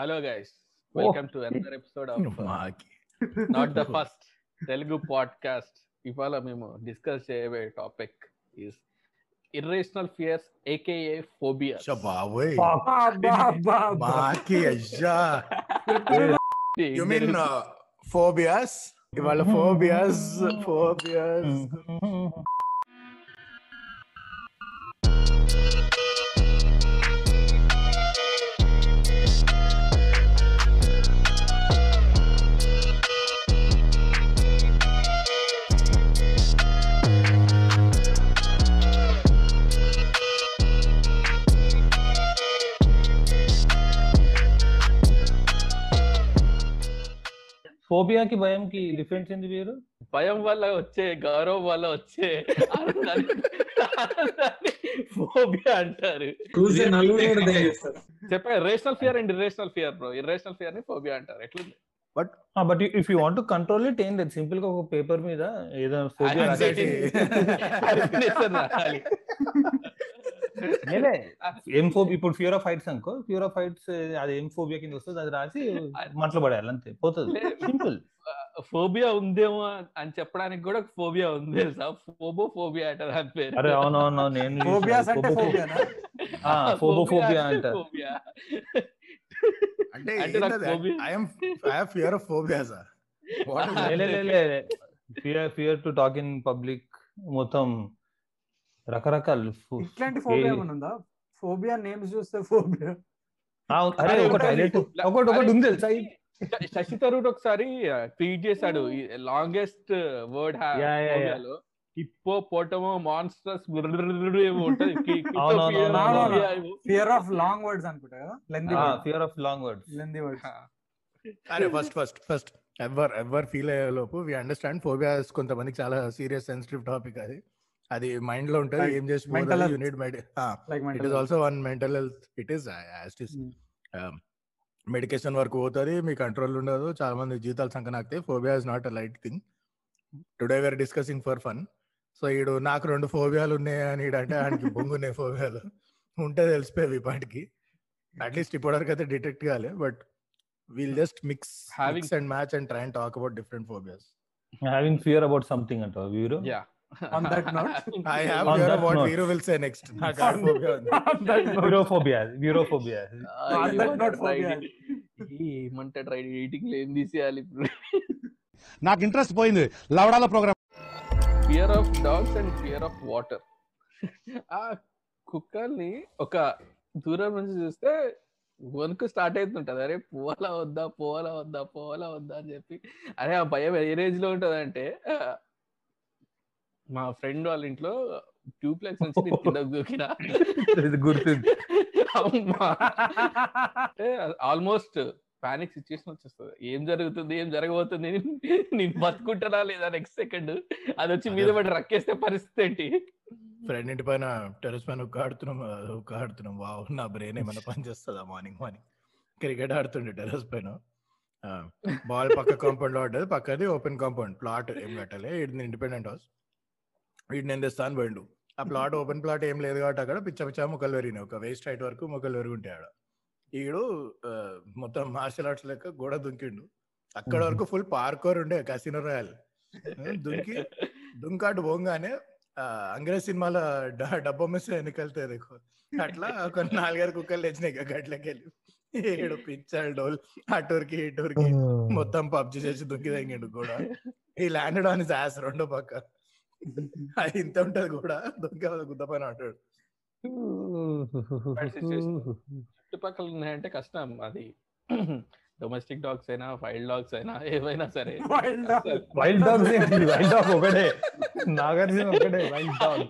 Hello guys welcome to another episode of not the first Telugu podcast ఇవాళ మేము discuss చేయబోయే topic is irrational fears AKA phobia బాబోయ్. మాకి అయ్యా you mean phobias ఇవాళ phobias phobias ఫోబియాకి భయంకి డిఫరెన్స్ ఏంది వేరు? భయం వల్ల వచ్చే గౌరవం వల్ల వచ్చే ఫోబియా అంటారు. చెప్పా rational fear and irrational fear bro irrational ఫియర్ని phobia అంటారు. ఎట్లుంది? But if you want control it ఏం లేదు. సింపుల్గా ఒక పేపర్ మీద ఏదో ఫోబియా Anxiety. Definition రాయాలి. ఏం ఫోబియా ఇప్పుడు ఫియర్ ఆఫ్ హైట్స్ అనుకో ఫియర్ ఆఫ్ హైట్స్ అది ఏం ఫోబియా కింద వస్తుంది అది రాసి మంటలో పడేయాలి అంతే పోతుంది. సింపుల్ ఫోబియా ఉందేమో అని చెప్పడానికి కూడా ఫోబియా ఉంది తెలుసా? ఫోబో ఫోబియా అంటారు అని పేరు. అరే అవునవును నేను ఫోబియాస్ అంటే అంట ఫోబియా అంటే అంటే fear of phobias fear fear to talk in public మొత్తం రకరకాల ఇట్లాంటి ఫోబియా ఉందా ఫోబియా నేమ్స్ చూస్తే ఫోబియా? అరే ఒకటి ఒకటి హైలైట్. ఒకటి ఒకటి ఉంది తెలుసా? శశి తరూర్ ఒకసారి ట్వీట్ చేశాడు. Longest word yeah. Hippo potamo monsters. Fear of long words అనుకుంటా కదా? Fear of long words lengthy words అరే first first first ever ever feel అయ్యే లోపు వి అండర్స్టాండ్ ఫోబియాస్ కొంతమందికి చాలా సీరియస్ సెన్సిటివ్ టాపిక్ అది. అది మైండ్లో ఉంటుంది. ఏం చేసి Mental health. Unit mind like it is also one mental health. It is medication వరకు పోతుంది. మీ కంట్రోల్ ఉండదు. చాలా మంది జీతాలు సంకనాక్తాయి phobia is not a light thing. Today we're discussing for fun. So ఈడు నాకు రెండు ఫోబియాలు ఉన్నాయి అని ఈడంటే ఆయనకి బొంగున్నాయి ఫోబియాలు. ఉంటే తెలిసిపోయి ఈ పాటికి అట్లీస్ట్ ఇప్పటివరకు అయితే డిటెక్ట్ కాలే. But we'll just mix Having- mix and match and try and talk about different phobias. Having fear about something Veeru? Yeah. On that note, I have On that what note. Veeru will say next నాకు ఆ phobia ఉంది వ్యూరోఫోబియా వ్యూరోఫోబియా ఆ, On that note, phobia. Riding ఎయిటింగ్లో ఏం తీసేయాలి ఇప్పుడు నాకు interest పోయింది. లవడాల program fear of dogs and fear of water ఆ కుక్కల్ని ఒక దూరం నుంచి చూస్తే వణుకు స్టార్ట్ అవుతుంటది. అరే పోవాలా వద్దా పోవాలా వద్దా పోవాలా వద్దా అని చెప్పి. అరే ఆ భయం ఏ రేంజ్లో ఉంటది అంటే మా ఫ్రెండ్ వాళ్ళ ఇంట్లో ట్యూప్లెక్స్ నుంచి నేను కిందకు దూకిన. గుర్తుంది. ఆల్మోస్ట్ పానిక్ సిచ్యువేషన్ వచ్చేస్తుంది. ఏం జరుగుతుంది ఏం జరగబోతుంది నేను బతుకుంటానా లేదా నెక్స్ట్ సెకండ్? అది వచ్చి మీద పడి రక్కేస్తే పరిస్థితి ఏంటి? ఫ్రెండ్ ఇంటి పైన టెరెస్ పైన ఒక్క ఆడుతున్నాం ఒక్క ఆడుతున్నాం. వావ్ నా బ్రెయిన్ ఏమైనా పని చేస్తుందా మార్నింగ్ మార్నింగ్? క్రికెట్ ఆడుతుండే టెరెస్ పైన. బాల్ పక్క కాంపౌండ్లో ఆడదు పక్కది ఓపెన్ కాంపౌండ్. ప్లాట్ ఏం కట్టాలి ఇండిపెండెంట్ హౌస్. వీటి నేను తెస్తాను పోయిండు. ఆ ప్లాట్ ఓపెన్ ప్లాట్ ఏం లేదు కాబట్టి అక్కడ పిచ్చ పిచ్చ మొక్కలు పెరిగినాయి. ఒక వేస్ట్ హైట్ వరకు మొక్కలు పెరుగుంటాయి ఆడ. ఈడు ఆ, మొత్తం మార్షల్ ఆర్ట్స్ లెక్క గోడ దుంకిండు. అక్కడ వరకు ఫుల్ పార్కోర్ ఉండే కసినో రాయల్ దుంకి దుంకాటు పోగానే ఆ, అంగ్రేజ్ సినిమాలో డబ్బా మిస్ देखो అట్లా ఒక నాలుగారు కుక్కలు తెచ్చినాయి గట్లకి వెళ్ళి ఏడు పిచ్చాడు డోల్. అటూరికి ఇటూరికి మొత్తం పబ్జి చేసి దుంకి తగ్గిండు కూడా ఈ ల్యాండెడ్ ఆన్ ఇస్ యాస్ రెండో పక్క. ఇంత ఉంటది కూడా. దుంకి గుద్ద పైన అంటాడు. చుట్టుపక్కల ఉన్నాయంటే కష్టం. అది డొమెస్టిక్ డాగ్స్ అయినా వైల్డ్ డాగ్స్ అయినా ఏవైనా సరే. Wild dog. Wild dog wild dog ఒకటే. నాగార్జున ఒకటే. Wild dog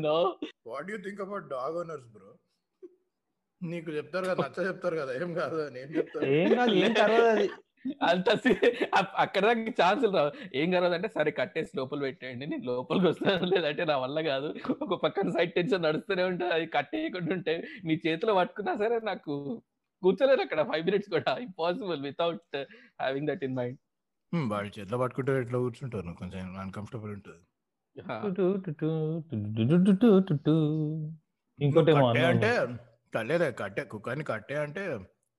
no what you think about dog owners bro నీకు చెప్తారు కదా నచ్చ చెప్తారు కదా ఏం కాదు అని ఏం చెప్తారు? ఏం కాదు ఏం తర్వాత అది? అంత అక్కడ దాకా ఛాన్సులు రావు. ఏం కలవదంటే సరే కట్టేసి లోపల పెట్టేయండి నేను లోపలికి వస్తాను లేదంటే నా వల్ల కాదు. ఒక పక్కన సైడ్ టెన్షన్ నడుస్తూనే ఉంటుంది అది కట్టేయకుండా ఉంటే నీ చేతిలో పట్టుకున్నా సరే నాకు కూర్చోలేరు అక్కడ ఫైవ్ మినిట్స్ కూడా. Impossible without having that in mind వాళ్ళు చేతిలో పట్టుకుంటే ఎట్లా కూర్చుంటారు? కొంచెం అన్కంఫర్టబుల్ ఉంటుంది. ఇంకోటి అంటే కట్టే కుక్కర్ని కట్టే అంటే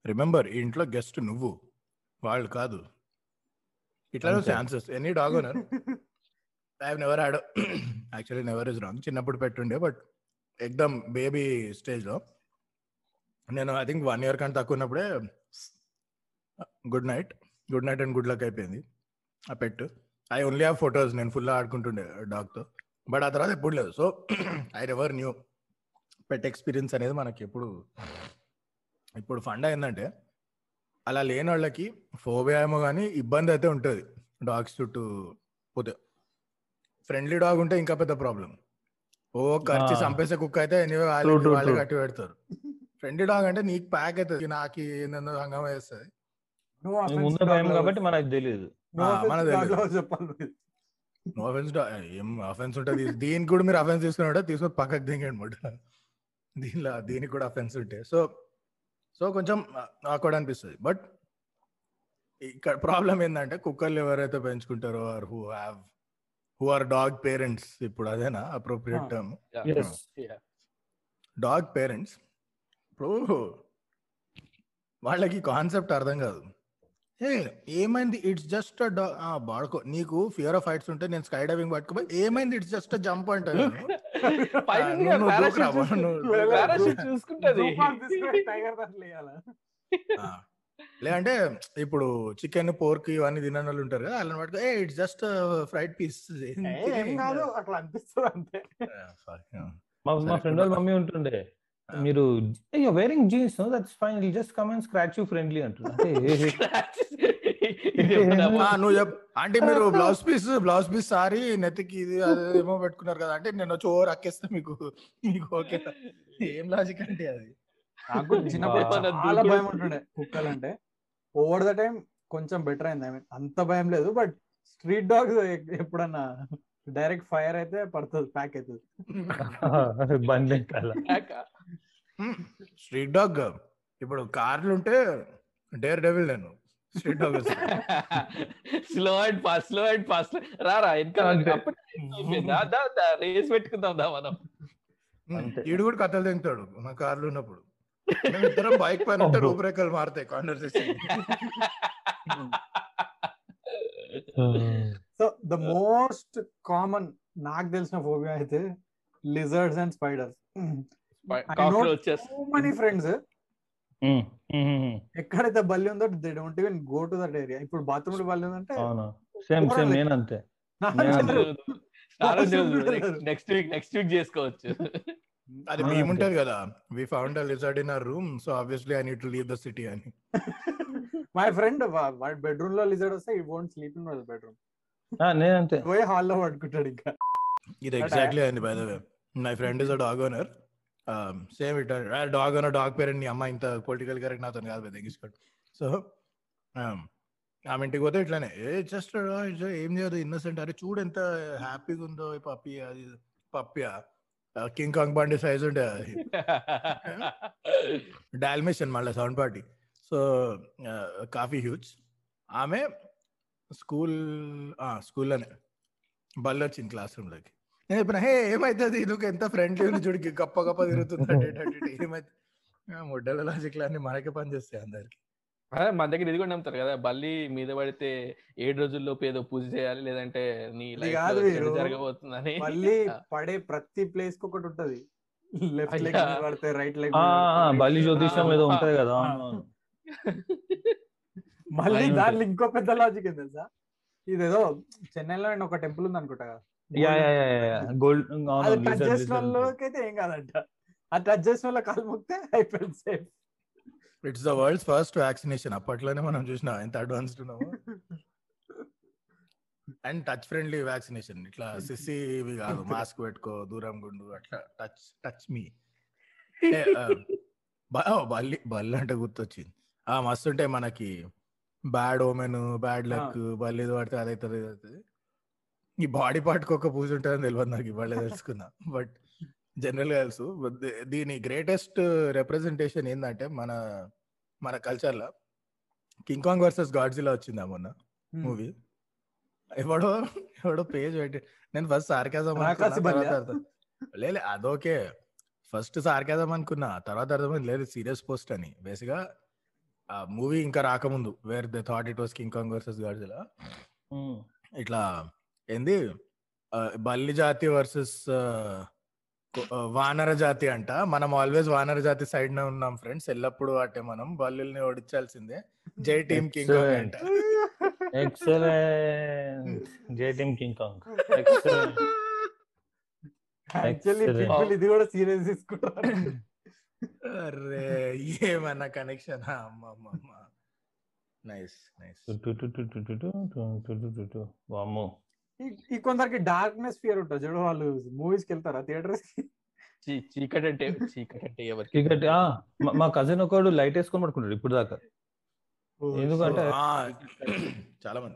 రిమెంబర్ ఇంట్లో గెస్ట్ నువ్వు. వాళ్ళు కాదు. ఇట్లా. Chances any dog owner I never had actually never is wrong చిన్నప్పుడు పెట్టుండే బట్ ఎక్దమ్ బేబీ స్టేజ్లో నేను ఐ థింక్ వన్ ఇయర్ కంటే తక్కువ ఉన్నప్పుడే good night good night and good luck అయిపోయింది. ఆ పెట్టు. ఐ ఓన్లీ హ్యావ్ ఫొటోస్ నేను ఫుల్ ఆడుకుంటుండే డాగ్తో బట్ ఆ తర్వాత ఎప్పుడు లేదు. So I ever new pet experience అనేది మనకి ఎప్పుడు ఇప్పుడు ఫండ్ అయిందంటే అలా లేని వాళ్ళకి ఫోబియా ఏమో కానీ ఇబ్బంది అయితే ఉంటుంది. డాగ్స్ చుట్టూ పోతే. ఫ్రెండ్లీ డాగ్ ఉంటే ఇంకా పెద్ద ప్రాబ్లం ఓ ఖర్చు. చంపేసే కుక్క అయితే ఎనీవే వాళ్ళే true. కట్టి పెడతారు. ఫ్రెండ్లీ డాగ్ అంటే నీకు ప్యాక్ అవుతుంది నాకు ఏందో హంగమ వేస్తుంది. ముందు భయం. కాబట్టి మనకు తెలియదు. నో అఫెన్స్ ఏం అఫెన్స్ ఉంటుంది? దీనికి కూడా మీరు అఫెన్స్ తీసుకుని తీసుకొని పక్కకు దిగండి మాట దీనిలో దీనికి కూడా అఫెన్స్ ఉంటాయి సో సో కొంచెం ఆక్వర్డ్ అనిపిస్తుంది బట్ ఇక్కడ ప్రాబ్లం ఏంటంటే కుక్కర్లు ఎవరైతే పెంచుకుంటారో or who have who are dog parents ఇప్పుడు అదేనా appropriate. Term Yes. Yeah. Dog parents ఇప్పుడు వాళ్ళకి కాన్సెప్ట్ అర్థం కాదు ఏ ఏమైంది? ఇట్స్ జస్ట్ బాడుకో నీకు ఫియర్ ఆఫ్ హైట్స్ ఉంటే నేను స్కై డైవింగ్ పట్టుకుపోయి ఏమైంది? ఇట్స్ జస్ట్ జంప్ అంటాను వేయాలా? లేదంటే ఇప్పుడు చికెన్ పోర్క్ ఇవన్నీ తినని వాళ్ళు ఉంటారు కదా వాళ్ళని పట్టుకో ఏ ఇట్స్ జస్ట్ ఫ్రైడ్ పీస్ ఏ, ఏం కాదు అట్లా అనిపిస్తుంది అంతే. మా ఫ్రెండ్ వాళ్ళ మమ్మీ ఉంటుండే. మీరు అయ్యో wearing jeans no that's fine will just come and scratch you friendly అంటున్నా అంటే ఇది ఏమన్నా నువ్వు చెప్ అంటే మీరు blouse piece blouse piece sari నెత్తికి ఇది అదేమో పెట్టుకున్నారు కదా అంటే నేను వచ్చి ఓవర్ అక్కేస్తే మీకు మీకు ఓకే ఏం లాజిక్ అంటే అది? నాకు చిన్నప్పుడు చాలా భయం ఉంటుండే కుక్కలు అంటే ఓవర్ ద టైం కొంచెం బెటర్ అయింది ఐ మీన్ అంత భయం లేదు బట్ స్ట్రీట్ డాగ్స్ ఎప్పుడన్నా డైరెక్ట్ ఫైర్ అయితే పడుతుంది ప్యాక్ అవుతుంది కల స్ట్రీట్ డాగ్. ఇప్పుడు కార్లు ఉంటే డేర్ డెవిల్ నేను. Street dog slow and fast slow and fast. రారా ఇంకా. రేస్ పెట్టుకుందాం దా మనం. ఈడు కూడా కథలు తింటాడు మా కార్లు ఉన్నప్పుడు. ఇద్దరం బైక్ పైన ఉంటే. రూపురేఖలు మారుతాయి conversation so the most common నాకు తెలిసిన ఫోబియా అయితే lizards and spiders cockroaches so many friends ఎక్కడైతే బల్లి ఉందో they don't even go to that area ఇప్పుడు బాత్రూమ్ బల్లి ఉందంటే అవును. సేమ్ సేమ్ నేను అంతే. నెక్స్ట్ వీక్ నెక్స్ట్ వీక్ చేసుకోవచ్చు. అది మేము. ఉంటది కదా. We found a lizard in our room so obviously I need to leave the city అని. మై ఫ్రెండ్ వాడి బెడ్రూమ్లో లిజర్డ్ వస్తే ఈ వోంట్ స్లీప్ ఇన్ వాళ్ళ బెడ్రూమ్ ఆ, నేను అంతే పోయి హాల్లో పడుకుంటాడు ఇంకా. ఇది ఎగ్జాక్ట్లీ అయింది by the way my friend is a dog owner same it dog owner dog parent నీ అమ్మ ఇంత పొలిటికల్ కరెక్ట్ నాతో కాదు పెద్ద ఎంగిసుకోడు సో ఆమె ఇంటికి పోతే ఇట్లానే ఏ జస్ట్ ఏం చేయదు ఇన్నోసెంట్ అరే చూడు ఎంత హ్యాపీగా ఉందో పప్పి అది పప్పియా కింగ్ కాంగ్ బండి సైజ్ ఉండే అది. డాల్మేషన్ మళ్ళీ sound party so coffee huge ఆమె స్కూల్ స్కూల్లోనే బళ్ళు వచ్చింది క్లాస్ రూమ్లోకి నేను చెప్పిన హే ఏమైతుంది నువ్వు ఎంత ఫ్రెండ్లీ చూడికి గప్ప గప్ప తిరుగుతుంది అటు. ఏమైతే ముడ్డల లాజిక్లు అన్ని మనకే పనిచేస్తాయి అందరికి అదే మన దగ్గర ఇది కూడా నమ్ముతారు కదా బల్లి మీద పడితే ఏడు రోజుల్లోపు ఏదో పూజ చేయాలి లేదంటే నీ కాదు. జరగబోతుందని మళ్ళీ పడే ప్రతి ప్లేస్కి ఒకటి ఉంటది లెఫ్ట్ లెగ్. పడితే రైట్ లెగ్ ఆ, ఆ, బలి జ్యోతిషం ఏదో ఉంటది కదా. మళ్ళీ దాంట్లో. ఇంకో పెద్ద లాజిక్ ఏంటి తెలుసా ఇదేదో చెన్నైలో ఒక టెంపుల్ ఉంది అనుకుంటా కదా yeah yeah yeah yeah gold అది టచ్ చేసిన వాళ్ళకైతే ఏం కాదంట. ఆ టచ్ చేసిన వాళ్ళ కాలు ముక్తే అయిపోయింది safe it's the world's first vaccination అప్పట్లోనే మనం చూసిన ఎంత అడ్వాన్స్డ్ ఉన్నామో. అండ్ టచ్ ఫ్రెండ్లీ వ్యాక్సినేషన్ ఇట్లా సిసి ఇవి కాదు మాస్క్ పెట్టుకో దూరం గుండు అట్లా టచ్ టచ్ మీ బల్లి బల్లి అంటే గుర్తొచ్చింది. ఆ మస్తు ఉంటే మనకి బ్యాడ్ ఓమెన్ బ్యాడ్ లక్ బల్లి పడితే అదైతుంది ఇది అవుతుంది ఈ బాడీ పార్ట్కి ఒక పూజ ఉంటుందని తెలియదు నాకు ఇవాళ తెలుసుకున్నా. బట్ జనరల్గా తెలుసు. దీని గ్రేటెస్ట్ రిప్రజెంటేషన్ ఏంటంటే మన మన కల్చర్లో కింగ్ కాంగ్ వర్సెస్ గాడ్జిలా వచ్చిందా మొన్న మూవీ ఎవడో ఎవడో పేజ్ పెట్టి నేను ఫస్ట్ సార్కాజం? లేదు అదోకే ఫస్ట్ సార్కాజం అనుకున్నా తర్వాత అర్థమైంది లేదు సీరియస్ పోస్ట్ అని. బేసిక్గా ఆ మూవీ ఇంకా రాకముందు where they thought it was King Kong versus Godzilla. ఇట్లా ఏంది బల్లి జాతి వర్సెస్ వానర జాతి అంట మనం ఆల్వేస్ వానర జాతి సైడ్ నే ఉన్నాం ఫ్రెండ్స్ ఎల్లప్పుడు అటే మనం బల్లుల్ని ఓడించాల్సిందే జై టీమ్ కింగ్ కాంగ్ అంట ఎక్సలెంట్ జే team King Kong excellent actually Excellent. People ఇది కూడా సీరియస్ తీసుకుంటారు అరే ఏమన్నా కనెక్షన్ అమ్మమ్మ నైస్ నైస్ వామ్మో ఈ- కొందరికి డార్క్నెస్ ఫియర్ ఉంటుంది. చూడు వాళ్ళు మూవీస్కి వెళ్తారా? థియేటర్స్కి? చీకటి అంటే చీకటి అంటే ఎవరికి క్రికెట్ మా కజిన్ ఒకడు లైట్ వేసుకొని పడుకుంటాడు ఇప్పుడు దాకా ఎందుకంటే చాలా మంది.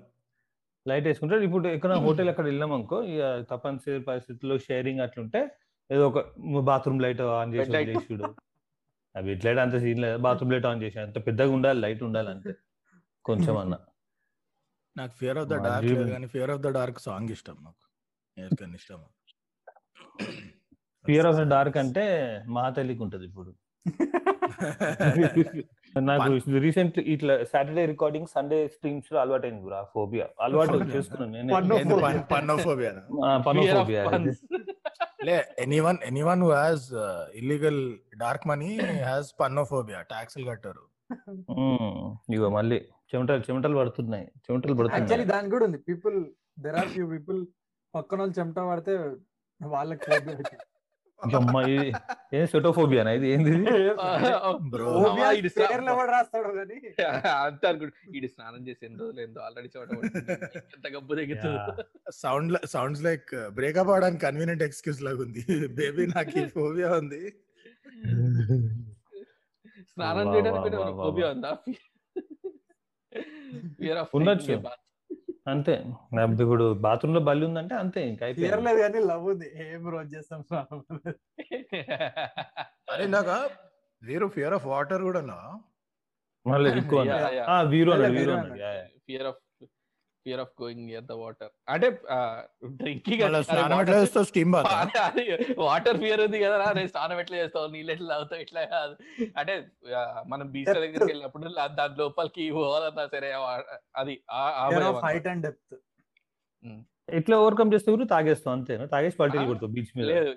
లైట్ వేసుకుంటాడు. ఇప్పుడు ఎక్కడ హోటల్ ఎక్కడ వెళ్ళాం అనుకో ఇక తప్పనిసరి పరిస్థితుల్లో షేరింగ్ అట్లుంటే ఏదో ఒక బాత్రూమ్ లైట్ ఆన్ చేసి. వదిలేసుడు అవి ఇట్లయితే అంత సీన్ లేదు. బాత్రూమ్ లైట్ ఆన్ చేసి అంత పెద్దగా ఉండాలి లైట్ ఉండాలి అంతే. కొంచెం అన్న. నాకు ఫియర్ ఆఫ్ ద డార్క్ కానీ fear of the dark song ఇష్టం నాకు. ఎందుకని ఇష్టం. ఫియర్ ఆఫ్ ద డార్క్ అంటే మహాతల్లికి ఉంటది ఇప్పుడు. నాకు రీసెంట్ ఇట్లా సాటర్డే రికార్డింగ్ సండే స్ట్రీమ్స్లో అలవాటు అయింది బ్రో ఫోబియా అలవాటు. చేసుకున్నాను నేనే. Punophobia panophobia puns. లే anyone anyone who has illegal dark money has punophobia ట్యాక్స్లు కట్టారు. ఇగో మళ్ళీ. చెమటలు చెమటలు పడుతున్నాయి. చెమటలు యాక్చువల్లీ పడుతున్నాయి దాని కూడా ఉంది. People there are few people పక్కన వాళ్ళు చెమట పడితే వాళ్ళకి. అమ్మా ఇది ఏం సెటోఫోబియానా? ఇది ఏంది ఇది? రాస్తాడు కానీ అంతే అనుకుంటు ఈడు స్నానం చేసి ఎన్ని రోజులు ఏందో ఆల్రెడీ. ఎంత గబ్బు దిగుతుంది సౌండ్ సౌండ్స్ లైక్ బ్రేకప్ అవడానికి కన్వీనియంట్ ఎక్స్క్యూజ్ లాగా ఉంది. బేబీ నాకు ఈ ఫోబియా ఉంది. స్నానం చేయడానికి ఫోబియా. ఉందా? ఉండొచ్చు. అంతే. నా ఇప్పుడు బాత్రూమ్లో బల్లి ఉందంటే అంతే ఇంకా ఫియర్ అయిపోయింది. లేదు కానీ లవ్ ఉంది. ఏం రోజు చేస్తాం. అరే ఇందాక జీరో ఫియర్ ఆఫ్ వాటర్ కూడా మళ్ళీ ఎక్కువ వీరు అన్నాడు Veeru. Fear of fear of going near the water అంటే డ్రింకింగ్ వాటర్ ఫియర్ ఉంది కదా నేను స్నానం ఎట్లా చేస్తావు? నీళ్ళు ఎట్లా తాగుతావు? ఇట్లా కాదు. అంటే మనం బీచ్. దగ్గరికి వెళ్ళినప్పుడు దాని లోపలికి పోవాలన్నా సరే అది. హైట్ అండ్ డెప్త్ ఎట్లా ఓవర్కమ్ చేస్తే ఊరు తాగేస్తావు అంతేనా? తాగేసి పల్టీలు కొడతావు బీచ్ మీద. లేదు.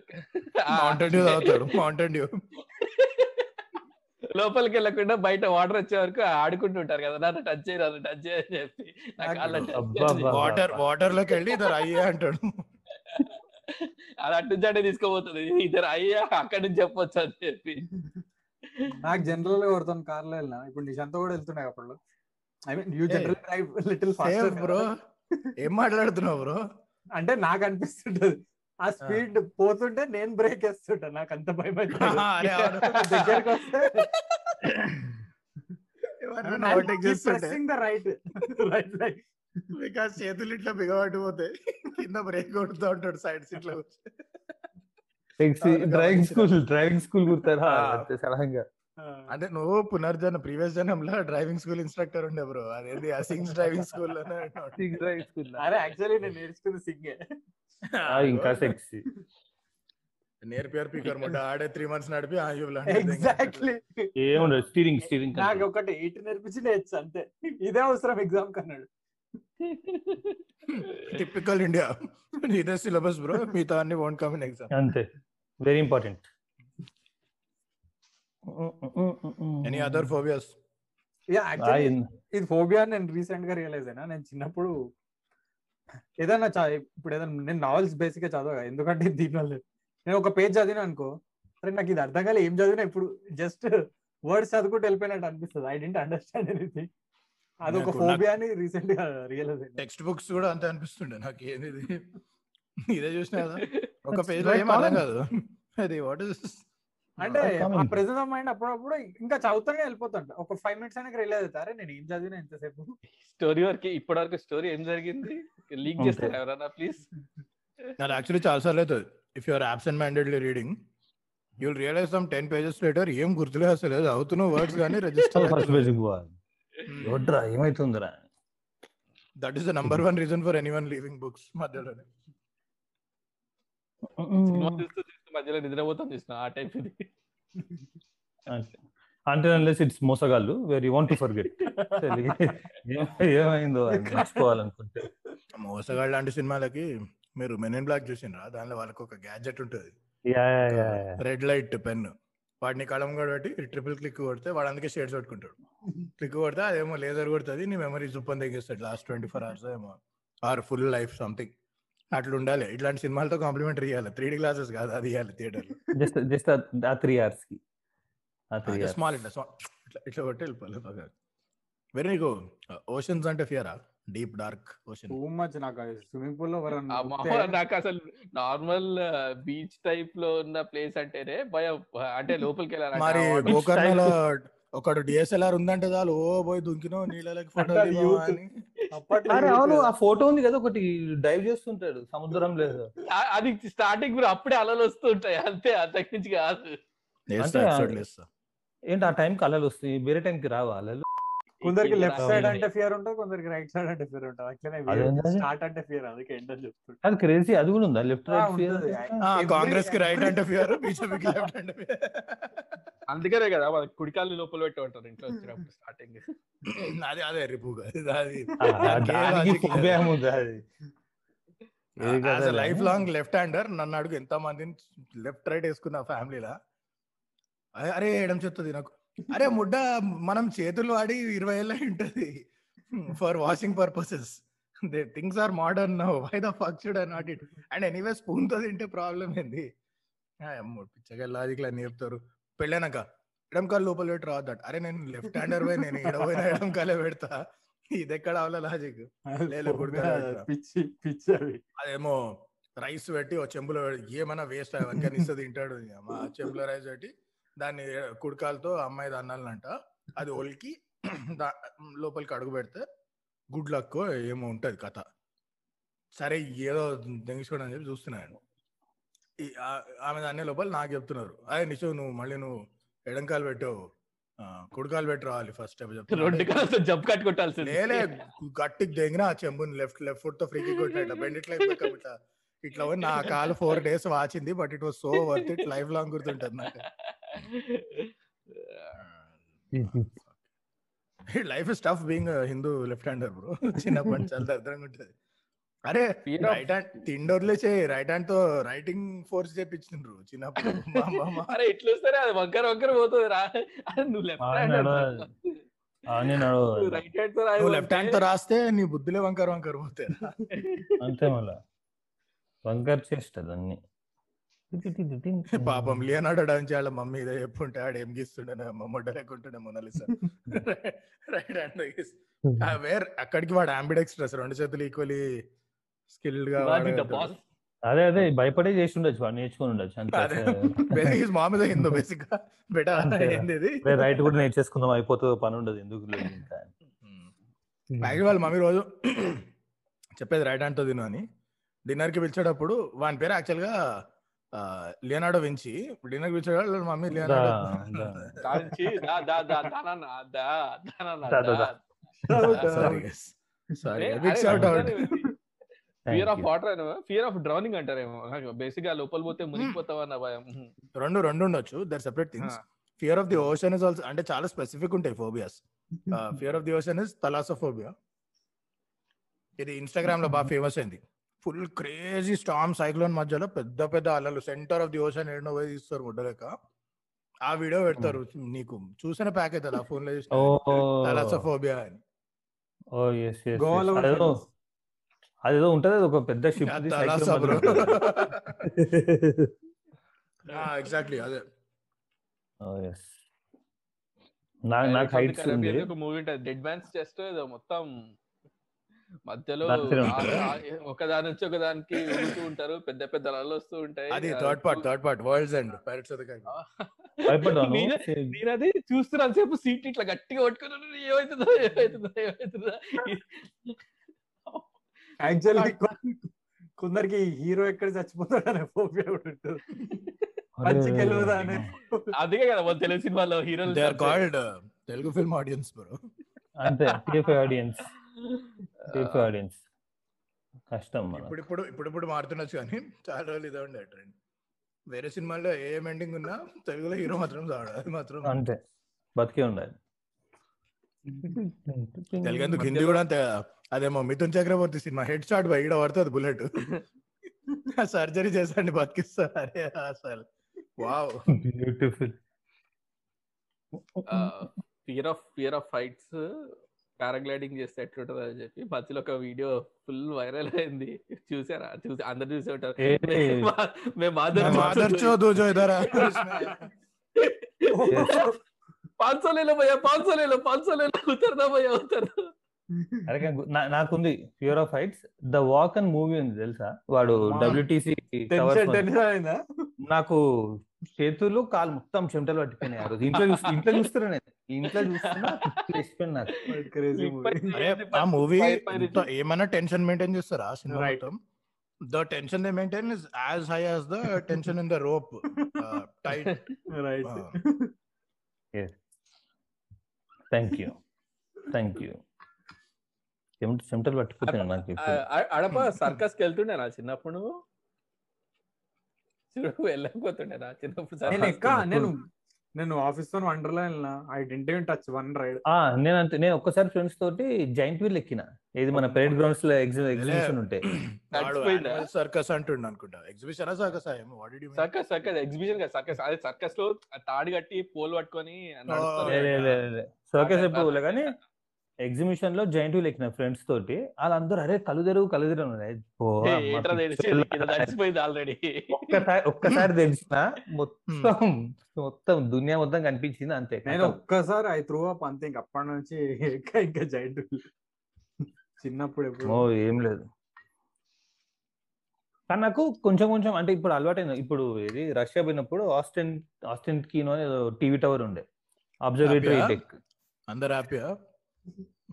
లోపలికి వెళ్ళకుండా బయట వాటర్ వచ్చే వరకు ఆడుకుంటుంటారు కదా నన్ను టచ్ చేయరాదు టచ్ చేయని చెప్పి నాకు. వాటర్ వాటర్లోకి వెళ్ళి ఇద్దరు అయ్యే అంటాడు. అది అటు నుంచి అంటే తీసుకోబోతుంది ఇద్దరు అయ్యా అక్కడి నుంచి చెప్పొచ్చు అని చెప్పి. నాకు జనరల్గా కొడుతాను కార్లో వెళ్ళినా ఇప్పుడు నిశాంత్ కూడా వెళ్తున్నాయి అప్పుడు I mean you. General drive little safe fast bro ఏం మాట్లాడుతున్నావు బ్రో? అంటే నాకు అనిపిస్తుంటది. ఆ స్పీడ్ పోతుంటే నేను బ్రేక్ వేస్తుంటా. నాకు అంత భయం. దగ్గరకు వస్తే రైట్ రైట్ లైక్ బికాస్ చేతులు ఇట్లా బిగబట్టిపోతాయి కింద బ్రేక్ కొడుతూ ఉంటాడు సైడ్ సీట్లో డ్రైవింగ్ స్కూల్ డ్రైవింగ్ స్కూల్ కుడతారా ఆ. సడన్గా. అంటే నువ్వు పునర్జన ప్రీవియస్ జనంలో డ్రైవింగ్ స్కూల్ ఇన్స్ట్రక్టర్ ఉండే బ్రో అదేంటి అసింగ్స్ డ్రైవింగ్ స్కూల్ డ్రైవింగ్ స్కూల్ అరే యాక్చువల్లీ నేను నేర్చుకుంది సింగే ఇంకా సెక్సీ నేర్పిఆర్ పీకర్ ముట్ట ఆడే త్రీ మంత్స్ నడిపి ఆ యూ ఎగ్జాక్ట్లీ ఏముండదు స్టీరింగ్ స్టీరింగ్ నాకు ఒకటి ఎయిట్ నేర్పించి నేర్చు అంతే. ఇదే అవసరం ఎగ్జామ్ కన్నాడు. టిపికల్ ఇండియా ఇదే సిలబస్ బ్రో మిగతా అన్ని వోంట్ కమ్ ఇన్ ఎగ్జామ్ అంతే. Very important any other phobias yeah actually ఇది ఫోబియా నేను రీసెంట్గా రియలైజ్ అయినా నేను చిన్నప్పుడు ఏదైనా చా ఇప్పుడు ఏదైనా నేను నావెల్స్ బేసిక్గా చదవగా ఎందుకంటే దీనివల్ల నేను ఒక పేజ్ చదివినా అనుకో అరే నాకు ఇది అర్థం కాలే ఏం చదివినా ఇప్పుడు జస్ట్ వర్డ్స్ చదువుకుంటూ వెళ్ళిపోయినట్టు అనిపిస్తుంది. ఐ డెంట్ అండర్స్టాండ్ ఎనీథింగ్ అది ఒక ఫోబియా అని రీసెంట్గా రియలైజ్ అయింది టెక్స్ట్ బుక్స్ కూడా అంతే అనిపిస్తుండే. నాకు ఏంది ఇది చూసినా కదా. ఒక పేజ్లో ఏం అర్థం. కాదు. అది వాట్ ఇస్ అంటే ప్రెజెంట్ ఆఫ్ మైండ్ అప్పుడప్పుడు ఇంకా చదువుతానే వెళ్ళిపోతుంట. ఒక ఫైవ్ మినిట్స్ అయినా రియలైజ్ అవుతారే నేను ఏం చదివినా ఎంతసేపు స్టోరీ వరకు ఇప్పటి వరకు స్టోరీ ఏం జరిగింది? లీక్. చేస్తారా ఎవరన్నా ప్లీజ్ నాకు యాక్చువల్లీ చాలా సార్లు అవుతుంది. If you're absentmindedly reading you'll realize some ten pages later ఏం గుర్తులే అసలు. అవుతున్న వర్డ్స్ కానీ రిజిస్టర్ ఫస్ట్ పేజ్కి పోవాలి. వడ్రా ఏమైతుందిరా? That is the number one reason for anyone leaving books మధ్యలోనే మధ్యలో నిద్రపోతాం చూసిన ఆ టైప్ ఇది. అంతే. అంటే అన్లెస్ ఇట్స్ మోసగాళ్ళు where you want to forget ఏమైందో మర్చిపోవాలనుకుంటే. మోసగాళ్ళు లాంటి సినిమాలకి మీరు మెన్ ఇన్ బ్లాక్ చూసిండ్రా? దానిలో వాళ్ళకి ఒక గ్యాడ్జెట్ ఉంటుంది. Yeah yeah yeah red light pen వాడిని కలం కూడా పెట్టి ట్రిపుల్ క్లిక్ కొడితే వాడు అందుకే షేడ్స్ పెట్టుకుంటాడు క్లిక్ కొడితే అదేమో లేజర్ కొడుతుంది నీ మెమరీ జుప్పని తెగిస్తాడు లాస్ట్ ట్వంటీ ఫోర్ అవర్స్ ఏమో. ఆర్ ఫుల్ లైఫ్ సంథింగ్ అట్లా ఉండాలి ఇట్లాంటి సినిమాలతో కాంప్లిమెంటరీ ఇవ్వాలి త్రీ డి క్లాసెస్ కాదు అది ఇవ్వాలి థియేటర్ జస్ట్ జస్ట్ ఆ త్రీ అవర్స్. కి స్మాల్ ఇట్లా. ఇట్లా కొట్టి వెళ్ళిపోవాలి బాగా వెరీ నీకు ఓషన్స్ అంటే ఫియరా? Deep dark ocean. Too much నాకు స్విమ్మింగ్ పూల్లో నాకు అసలు నార్మల్ బీచ్ టైప్లో ఉన్న ప్లేస్ అంటేనే భయం. అంటే లోపలికి మరి వెళ్ళాలంటే గోకర్ణలో ఒకడు డిఎస్ఎల్ఆర్ ఉందంటే చాలు ఓ పోయి దుంకినో నీళ్ళకి ఫోటో అరే అవును. ఆ ఫోటో ఉంది కదా ఒకటి డైవ్ చేస్తుంటాడు సముద్రం లేదు. అది స్టార్టింగ్ కూడా అప్పుడే అలలు వస్తుంటాయి అంతే అంతకు మించి కాదు. ఏంటి ఆ టైంకి అలలు వస్తాయి వేరే టైంకి రావా అలలు? కొందరికి లెఫ్ట్. సైడ్ అంటే ఫియర్ ఉంటుంది కొందరికి రైట్ సైడ్ అంటే ఫియర్ ఉంటుంది. అట్లనే? స్టార్ట్ అంటే ఫియర్ అందుకే ఎండ్ అని చెప్తుంటా అది క్రేజీ అది కూడా ఉందా? లెఫ్ట్ రైట్ Every- కాంగ్రెస్కి రైట్ అంటే ఫియర్ బీజేపీకి లెఫ్ట్ అంటే fear. అందుకనే కదా మన కుడికాళ్ళు లోపల పెట్టి ఉంటారు ఇంట్లో వచ్చినప్పుడు స్టార్టింగ్ అదే అదే రిపు అది లైఫ్ లాంగ్ లెఫ్ట్ హ్యాండర్ నన్ను అడుగు ఎంత మందిని లెఫ్ట్ రైట్ వేసుకున్న ఫ్యామిలీలా అరే ఎడం చెప్తుంది నాకు. అరే ముడ్డ మనం చేతులు వాడి ఇరవై ఏళ్ళ ఉంటది. For washing purposes they things are modern now why the fuck should I not it and anyway స్పూన్తో తింటే ప్రాబ్లం ఏంది? పిచ్చగా లాజిక్ అని చెప్తారు. పెళ్ళాక ఎడం కాలు లోపల పెట్టి రావద్దట అరే నేను లెఫ్ట్ హ్యాండర్ పోయి నేను ఎడపోయిన ఎడం కాలే పెడతా. ఇది ఎక్కడ అవల లాజిక్ అదేమో రైస్ పెట్టి ఓ చెంబులో ఏమైనా వేస్ట్ అవన్నీ ఇస్తుంది తింటాడు. చెంబులో రైస్ పెట్టి దాన్ని కుడకాలతో అమ్మాయి దన్నాలంట. అది ఒలికి దా- లోపలికి అడుగు పెడితే గుడ్ లక్ ఏమో ఉంటది కథ. సరే ఏదో దెంగిసుకోవడం అని చెప్పి చూస్తున్నాను ఆమె దాన్ని లోపల నాకు చెప్తున్నారు. అదే నిషు నువ్వు మళ్ళీ నువ్వు ఎడంకాలు పెట్టావు. కుడికాలు పెట్టి రావాలి ఫస్ట్ రెండు కాలంతో జంప్ లేలే గట్టికి దెంగిన ఆ చెంబుని లెఫ్ట్ లెఫ్ట్ ఫుట్తో ఫ్రీకి కొట్టినట్ట బెండ్ ఇట్లా నా కాలు four days వాచింది but it was so worth it life long గుర్తుంటది నాకు. Life is tough being Hindu left hander bro. చిన్నప్పటి నుంచి చాలా దరిద్రంగా ఉంటది అరే రైట్ హ్యాండ్ తిండోర్లే చేయి రైట్ హ్యాండ్తో రైటింగ్ ఫోర్స్ చేపించిండ్రు చిన్నప్పుడు. అరే ఇట్లా వస్తారే అది వంకర వంకర పోతుంది రా. నువ్వు లెఫ్ట్ హ్యాండ్ రైట్ హ్యాండ్తో లెఫ్ట్ హ్యాండ్తో రాస్తే నీ బుద్ధులే వంకర వంకర పోతాయి అంతే మళ్ళా. వంకర్ చేస్తుంది అన్ని. పాపం లియనాడో డాంచి వాళ్ళ మమ్మీ ఇదే చెప్పుంటే ఆడు ఏం గీస్తుండే మమ్మొడ్డ లేకుంటుండే Mona Lisa. Right hand where అక్కడికి వాడు అంబిడెక్స్ట్రెస్ రెండు చేతులు ఈక్వలీ స్కిల్డ్గా అదే అదే భయపడే చేసి ఉండొచ్చు వాడు నేర్చుకుని ఉండొచ్చు అంతే. అదే. బేసిక్గా. బెటర్. ఏంది రైట్ కూడా నేర్చేసుకుందాం అయిపోతుందో పని ఉండదు ఎందుకు లేదు ఇంకా. యాక్చువల్ వాళ్ళ మమ్మీ రోజు చెప్పేది రైట్ హ్యాండ్తో తిను అని. డిన్నర్కి పిలిచేటప్పుడు వాని పేరు యాక్చువల్గా లియనాడో వించి. డిన్నర్ వాళ్ళ mummy Leonardo fear of. Water అయినా ఫియర్ ఆఫ్ డ్రౌనింగ్ అంటారేమో. బేసిక్గా లోపల పోతే మునిగిపోతావు అన్న భయం. రెండు రెండు ఉండొచ్చు. There separate things fear of the ocean is also అంటే చాలా స్పెసిఫిక్ ఉంటాయి phobias fear of the ocean is thalassophobia ఇది ఇన్స్టాగ్రామ్లో బాగా ఫేమస్ అయింది. ఫుల్ క్రేజీ స్టామ్ సైక్లోన్ మధ్యలో పెద్ద పెద్ద అలలు. సెంటర్ ఆఫ్ ది ఓషన్ ఏడో పోయి తీస్తారు గుడ్డలేక. ఆ వీడియో పెడతారు నీకు. చూసిన ప్యాక్ అవుతుంది ఆ ఫోన్లో ఓ. తలాసోఫోబియా అని. అదేదో ఉంటది అది ఒక పెద్ద షిప్ ఎగ్జాక్ట్లీ అదే. నాకు నాకు హైట్స్ ఉంది. ఒక మూవీ ఉంటుంది డెడ్ మ్యాన్స్ చెస్ట్ మొత్తం మధ్యలో దాని ఆ- ఆ- ఒక దాని నుంచి ఒక దానికి ఊగుతూ ఉంటారు. పెద్ద పెద్ద అలలు వస్తూ ఉంటాయి. అది third part third part worlds the భయపడ్డాను నేనే- అది చూస్తున్నాను. సేపు సీట్ ఇట్లా గట్టిగా పట్టుకున్నాను ఏమవుతుందో ఏమవుతుందో ఏమవుతుందో యాక్చువల్లీ కొందరికి హీరో ఎక్కడ చచ్చిపోతాడు అనే ఫోబియా కూడా ఉంటుంది. అందుకే కదా తెలుగు సినిమాలో or called Telugu film audience bro అంతే టీఎఫ్ఐ ఆడియన్స్ ఆడియన్స్ కష్టం ఇప్పుడు ఇప్పుడు ఇప్పుడు ఇప్పుడు మారుతుండొచ్చు కానీ చాలా రోజులు ఇదే ఉండే ట్రెండ్. వేరే సినిమాల్లో ఏం ఎండింగ్ ఉన్నా తెలుగులో హీరో మాత్రం చాడు అది మాత్రం అంతే. బతికే ఉండాలి. తెలుగెందుకు హిందీ కూడా అంతే అదేమో Mithun Chakraborty cinema head shot by ఈడ పడుతుంది బుల్లెట్. సర్జరీ చేసండి బతికిస్తారు అరే అసలు. Wow. Beautiful fear of fear of fights paragliding చేస్తే ఎట్లుంటది అని చెప్పి మధ్యలో ఒక వీడియో ఫుల్ వైరల్ అయింది. చూసారా? చూసి అందరు చూసే ఉంటారు. మేము పాన్సోలేలో పోయా పాన్సోలేలో పాన్సోలేలో ఉతరదా పోయా ఉతరదా అరే నాకుంది. Fear of fights the walk and movie ఉంది తెలుసా? వాడు డబ్ల్యూటీసీ నాకు చేతులు కాలు మొత్తం చెమటలు ఆ రోజు. ఇంట్లో చూస్తు- ఇంట్లో చూస్తున్నా నేను. ఇంట్లో చూస్తున్నా ఆ మూవీ ఏమైనా టెన్షన్ మెయింటైన్ చేస్తారా సినిమా Right. మొత్తం? The tension they maintain is as high as the tension in the rope tight right thank you thank you చెమట చెమటలు పట్టిపోతున్నాయి నాకు. అడప సర్కస్కి వెళ్తుండే నా చిన్నప్పుడు చూడు వెళ్ళకపోతుండే నా చిన్నప్పుడు నేను ఎక్క. నేను నేను ఆఫీస్తో వండర్లా వెళ్ళిన. I didn't even touch one ride ఆ నేను అంతే నేను ఒక్కసారి ఫ్రెండ్స్ తోటి జైంట్ వీల్ ఎక్కిన. ఇది మన పరేడ్ గ్రౌండ్స్లో ఎగ్జిబిషన్ ఉంటే? సర్కస్ అంటుండ అనుకుంటా. ఎగ్జిబిషన్ సర్కస్ ఏమో? What did you circus circus exhibition కదా సర్కస్ అదే సర్కస్లో తాడు కట్టి పోల్ పట్టుకొని. సర్కస్ ఎప్పుడు. కానీ ఎగ్జిబిషన్లో జైంట్ వీల్ ఎక్కిన ఫ్రెండ్స్ తోటి వాళ్ళందరూ అరే కలు తెరువు కలు తెరువు అన్నారు. ఓ, ఏ, అమ్మ, ఏంట్రా తెలిసేది కింద తడిసిపోయింది ఆల్రెడీ. ఒక్కసారి ఒక్కసారి తెలిసిన మొత్తం మొత్తం దునియా మొత్తం కనిపించింది అంతే. నేను ఒక్కసారి ఐ త్రూ అప్ అంతే ఇంక అప్పటి నుంచి ఇంకా ఇంకా జైంట్ చిన్నప్పుడు ఎప్పుడు. ఓ ఏం లేదు. కానీ నాకు కొంచెం కొంచెం అంటే ఇప్పుడు అలవాటైంది. ఇప్పుడు ఇది రష్యా పోయినప్పుడు ఆస్టిన్ ఆస్టిన్ కీనో టీవీ టవర్ ఉండే. అబ్జర్వేటరీ? టెక్. అందరు హ్యాపీయా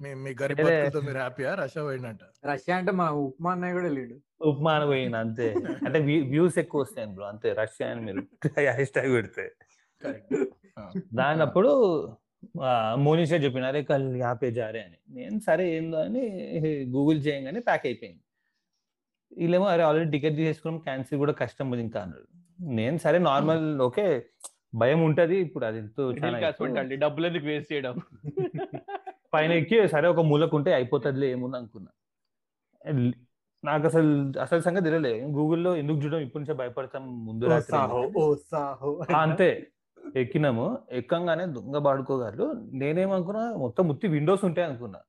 మీ మీ గరీబ్ మీరు హ్యాపీయా? రష్యా పోయిందంట. రష్యా అంటే మన ఉప్మా అన్నయ్య కూడా వెళ్ళిండు. ఉప్మా అని పోయింది అంతే. అంటే వ్యూస్ ఎక్కువ వస్తాయి బ్రో అంతే. రష్యా అని మీరు హ్యాష్ ట్యాగ్ పెడితే దానప్పుడు మోనిషా చెప్పిన అరే కల్ యాపే జారే అని. నేను సరే ఏందో అని గూగుల్ చేయగానే ప్యాక్ అయిపోయింది. వీళ్ళేమో అరే ఆల్రెడీ టికెట్ తీసేసుకున్నాం క్యాన్సిల్ కూడా కష్టం ఉంది ఇంకా అన్నాడు. నేను సరే నార్మల్ ఓకే భయం ఉంటది ఇప్పుడు అది డబ్బులు ఎందుకు వేస్ట్ చేయడం? పైన ఎక్కి సరే ఒక మూలకుంటే అయిపోతుందిలే ఏముంది అనుకున్నా. నాకు అసలు అసలు సంగతి తెలియలే. గూగుల్లో ఎందుకు చూడడం ఇప్పటి నుంచే భయపడతాం ముందు రాత్రి. అంతే. ఎక్కినాము. ఎక్కంగానే దొంగ పాడుకోగారు నేనేమనుకున్నా మొత్తం ముత్తి విండోస్ ఉంటాయి అనుకున్నా.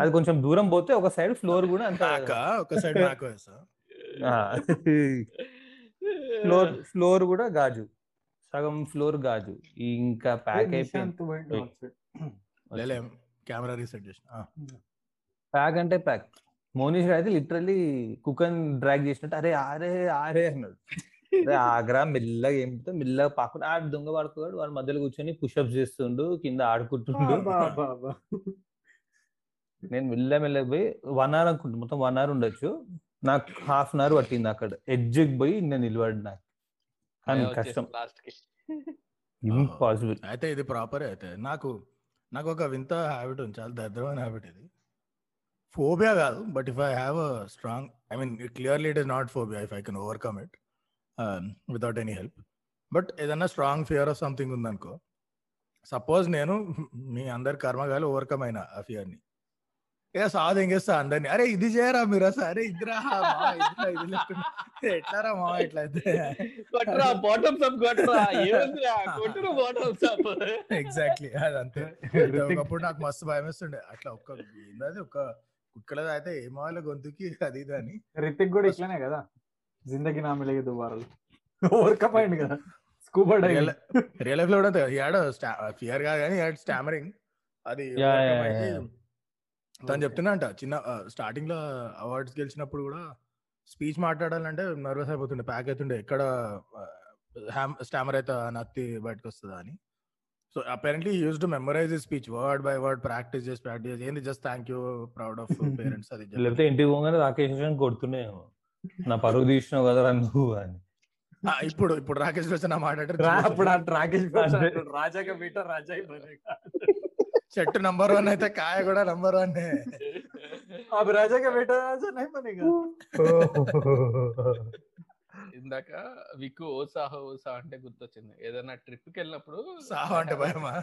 అది కొంచెం దూరం పోతే ఒక సైడ్ ఫ్లోర్ కూడా అంత నాక? ఒక సైడ్ నాకు వేసా ఫ్లోర్ ఫ్లోర్ కూడా గాజు. సగం ఫ్లోర్ గాజు. ఇంకా ప్యాక్ అయిపోయింది. కెమెరా రీసెట్ చేసిన. ప్యాక్ అంటే ప్యాక్. మోనిష్ అయితే లిటరల్లీ కుక్కన్ డ్రాగ్ చేసినట్టు అరే ఆరే ఆరే అన్నాడు. అరే ఆగ్రా మెల్లగా ఏమిటో మెల్లగా పాకుండా ఆడు దొంగ పడుకోగాడు వాడు మధ్యలో కూర్చొని పుషప్స్ చేస్తుండు కింద ఆడుకుంటుండు. నేను మెల్ల మెల్లగా పోయి వన్ అవర్ అనుకుంటా మొత్తం వన్ అవర్ ఉండొచ్చు. నాకు హాఫ్ అన్ అవర్ పట్టింది అక్కడ. ఎడ్జ్కి పోయి నేను నిలబడి నాకు. కానీ కష్టం. లాస్ట్కి. ఇంపాసిబుల్ అయితే ఇది ప్రాపర్ అయితే నాకు నాకు ఒక వింత హ్యాబిట్ ఉంది. చాలా దరిద్రమైన హ్యాబిట్ ఇది. ఫోబియా కాదు but if I have a strong I mean clearly it is not phobia if I can overcome it without any help but ఏదన్నా స్ట్రాంగ్ ఫియర్ ఆఫ్ సంథింగ్ ఉందనుకో సపోజ్ నేను మీ అందరి కర్మగాలు ఓవర్కమ్ అయినా ఆ ఫియర్ని ఇక సాధ ఎంగేస్తా అందరిని అరే ఇది చేయరా మీరు అసలు అరే ఇదిరా ఎట్లారా మా ఇట్లా కొట్టరా బాటమ్స్ అప్ కొట్టరా ఏముందిరా? కొట్టురా బాటమ్స్ అప్ ఎగ్జాక్ట్లీ అదంతే. ఒకప్పుడు నాకు మస్తు భయం వేస్తుండే అట్లా ఒక్క ఏందది ఒక కుక్కలది అయితే ఏం వాళ్ళ గొంతుకి అది ఇది అని. రితిక్ కూడా ఇట్లానే కదా? జిందగీ నా మిలగే దుబారాలు ఓవర్కమ్ అయింది కదా? Scuba real diving. రియల్ లైఫ్లో కూడా యాడ్ ఫియర్ కాదు కానీ యాడ్ స్టామరింగ్. అది తను చెప్తున్నా అంట చిన్న స్టార్టింగ్లో అవార్డ్స్ గెలిచినప్పుడు కూడా స్పీచ్ మాట్లాడాలంటే నర్వస్ అయిపోతుండే ప్యాక్ అవుతుండే ఎక్కడ స్టామర్ అయితే నత్తి బయటకు వస్తుందా అని so apparently used to memorise speech word by word practice చేసి ప్రాక్టీస్ చేసి ఏంది just thank you proud of parents అది. లేకపోతే ఇంటికి పోగానే రాకేష్ రోషన్ కొడుతూనే నా పరువు తీసినావు కదరా నువ్వు అని. ఇప్పుడు ఇప్పుడు రాకేష్ రోషన్ ఆ మాట అంటే అప్పుడు రాకేష్. రాజాగా బీట రాజా చెట్టు నంబర్ వన్ అయితే కాయ కూడా నంబర్ వన్ अब राजा का बेटा राजा नहीं बनेगा ఇందాక విక్కు ఓసాహో ఓసా అంటే గుర్తొచ్చింది ఏదైనా ట్రిప్ కి వెళ్ళినప్పుడు సాహో అంటే భయమా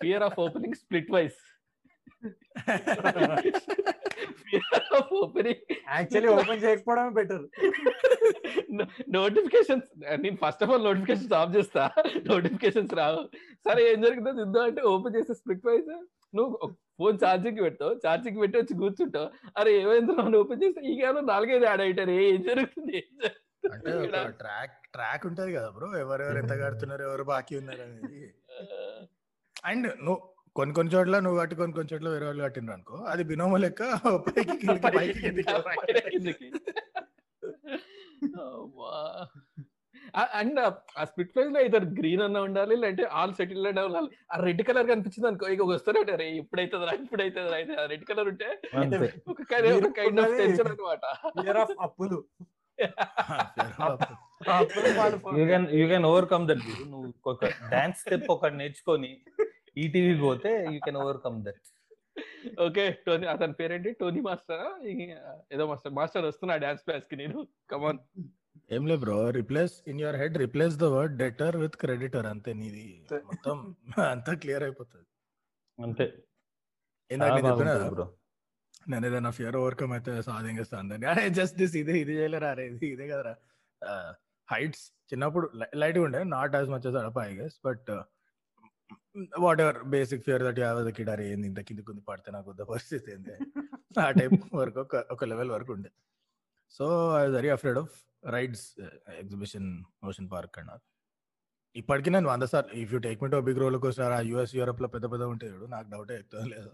fear of opening Splitwise fear of opening actually open చేయకపోవడమే better notifications నేను first of all notifications off చేస్తా. నోటిఫికేషన్స్ రావు. సరే ఏం జరిగిందో చూద్దాం అంటే ఓపెన్ చేసే స్ప్లిట్ వైస్ నువ్వు ఫోన్ ఛార్జింగ్ పెడతావు. ఛార్జింగ్ పెట్టి వచ్చి కూర్చుంటావు. అరే ఏమైంది నువ్వు ఓపెన్ చేస్తే ఈ కేవలం నాలుగైదు యాడ్ అయిటారు ఏం జరుగుతుంది? ఏం జరుగుతుంది? అంటే ట్రాక్ ట్రాక్ ఉంటది కదా బ్రో. ఎవరెవరు ఎంత కడుతున్నారు ఎవరు బాకీ ఉన్నారు అనేది అండ్ నువ్వు కొన్ని కొన్ని చోట్ల నువ్వు కట్టి కొన్ని కొన్ని చోట్ల వేరే వాళ్ళు కట్టినారు అనుకో. అది బినోమ లెక్క పైకి. అండ్ ఆ స్పిట్ ప్రైస్లో ఇద్దరు గ్రీన్ అన్న ఉండాలి లేదంటే ఆల్ సెటిల్ అన్న ఉండాలి. ఆ రెడ్ కలర్ కనిపించింది అనుకో. ఇక వస్తూనే ఉంటారు. ఇప్పుడైతే రా ఇప్పుడైతే రా అయితే రెడ్ కలర్ ఉంటే ఒక కైండ్ ఆఫ్ టెన్షన్ అనమాట అప్పులు. యూ కెన్ ఓవర్కమ్ దట్ నువ్వు ఒక డాన్స్ స్టెప్ ఒకటి నేర్చుకొని ఈటీవీ పోతే you can overcome that okay Tony అతని పేరేంటి? టోనీ మాస్టర్ ఏదో మాస్టర్ మాస్టర్ వస్తున్నా డాన్స్ క్లాస్కి నేను. కమాన్ ఏం లేదు bro replace in your head replace the word debtor with creditor అంతే నీది. మొత్తం అంతా క్లియర్ అయిపోతుంది. అంతే. బ్రో నేను ఏదైనా ఫియర్ ఓవర్కమ్ అయితే సాధించేస్తాను అరే జస్ట్ దిస్ ఇదే ఇది చేయలేరా? అరే ఇది ఇదే కదరా? హైట్స్ చిన్నప్పుడు లైట్ ఉండే not as much as Adapa I guess but whatever basic fear that have the kid అరే ఏంది ఇంత కింద కుంది పడితే నాకు వద్ద పరిస్థితి ఏంది ఆ టైప్ వరకు ఒక ఒక లెవెల్ వరకు ఉండే. So I very afraid of rides exhibition ocean park and ఇప్పటికీ నేను వంద సార్లు if you take me to big role కోసం ఆ యూఎస్ యూరోప్లో పెద్ద పెద్ద ఉంటాయి చూడు నాకు డౌటే ఎక్కువ లేదు.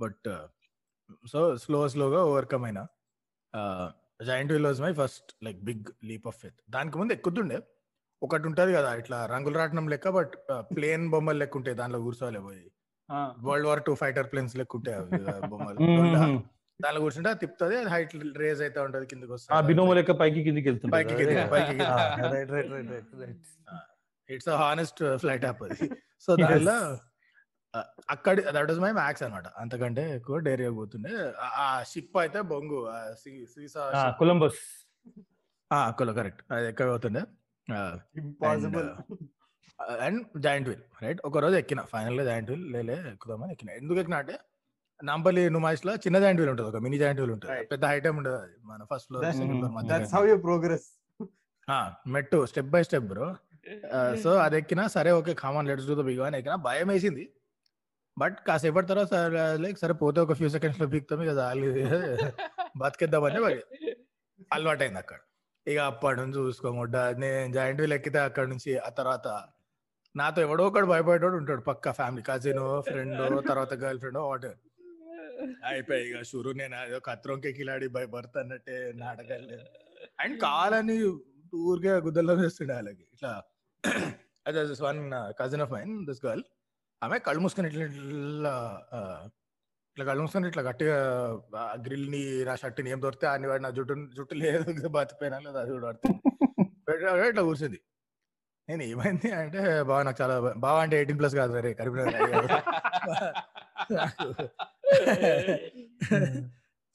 బట్ సో స్లో స్లోగా ఓవర్కమ్ అయినా. Giant wheel was my first like big leap of faith దానికి ముందు ఎక్కుతుండే. ఒకటి ఉంటది కదా ఇట్లా రంగుల రాట్నం లెక్క బట్ ప్లేన్ బొమ్మలు లెక్క ఉంటాయి దానిలో కూర్చోవాలి పోయి. World war two fighter planes లెక్క ఉంటాయి బొమ్మలు. దానిలో కూర్చుంటే అది తిప్పుతుంది అది హైట్ రేజ్ అయితే ఉంటది కిందకి ఆ వస్తుంది బినోము లెక్క పైకి కిందికి పైకి పైకి కిందికి. Right right right right right it's honest flight app అది. సో దానిలో అక్కడ దట్ వాజ్ మై మ్యాక్స్ అనమాట అంతకంటే ఎక్కువ డేరియా పోతుండే ఆ- షిప్ అయితే బొంగు సీసా కొలంబస్ కొల కరెక్ట్ అది ఎక్కడ పోతుండే. Impossible and giant wheel right? ఒక రోజు ఎక్కిన ఫైనల్గా జాయింట్ వీల్ లేలే ఎక్కుదామని ఎక్కిన. ఎందుకు ఎక్కిన అంటే నాంపల్లి నుమాయిస్లో చిన్న జాయింట్ వీల్ ఉంటుంది ఒక మినీ జాయింట్ వీల్ ఉంటుంది. పెద్ద హైట్ ఉండదు అది మన ఫస్ట్ ఫ్లోర్ సెకండ్ ఫ్లోర్ మధ్య ప్రోగ్రెస్ మెట్టు step by step bro. So అది ఎక్కినా సరే okay come on let's do the big one ఎక్కినా భయం వేసింది. బట్ కాసేపటి తర్వాత సరే లైక్ సరే పోతే ఒక ఫ్యూ సెకండ్స్లో ఇక చాలు బతికేద్దామని అలవాటైంది అక్కడ. ఇక అప్పటి నుంచి చూసుకోముడ్డ నేను జాయింట్ వీల్ ఎక్కితే అక్కడ నుంచి ఆ తర్వాత నాతో ఎవడో ఒకడు భయపడేవాడు ఉంటాడు పక్క ఫ్యామిలీ కజిన్ ఫ్రెండ్ తర్వాత గర్ల్ ఫ్రెండ్ వాటర్ అయిపోయి ఇక షురు నేను అదో కత్రంకే కిలాడి భయపడతా అన్నట్టే నాటకాలు అండ్ కావాలని ఊరికే గుద్దల్లో వేస్తుండే వాళ్ళకి. ఇట్లా అదే one cousin of mine this girl ఆమె కళ్ళు మూసుకుని ఇట్లా ఇట్లా ఇట్లా కళ్ళు మూసుకొని ఇట్లా గట్టిగా గ్రిల్ని నా షర్ట్ని ఏం దొరికితే అన్ని వాడు నా జుట్టు జుట్టు లేదు బతిపోయినా లేదు అది కూడా పడుతుంది ఇట్లా కూర్చుంది. నేను ఏమైంది అంటే బాగా నాకు చాలా. బాగా అంటే ఎయిటీన్ ప్లస్ కాదు రే కరీంనగర్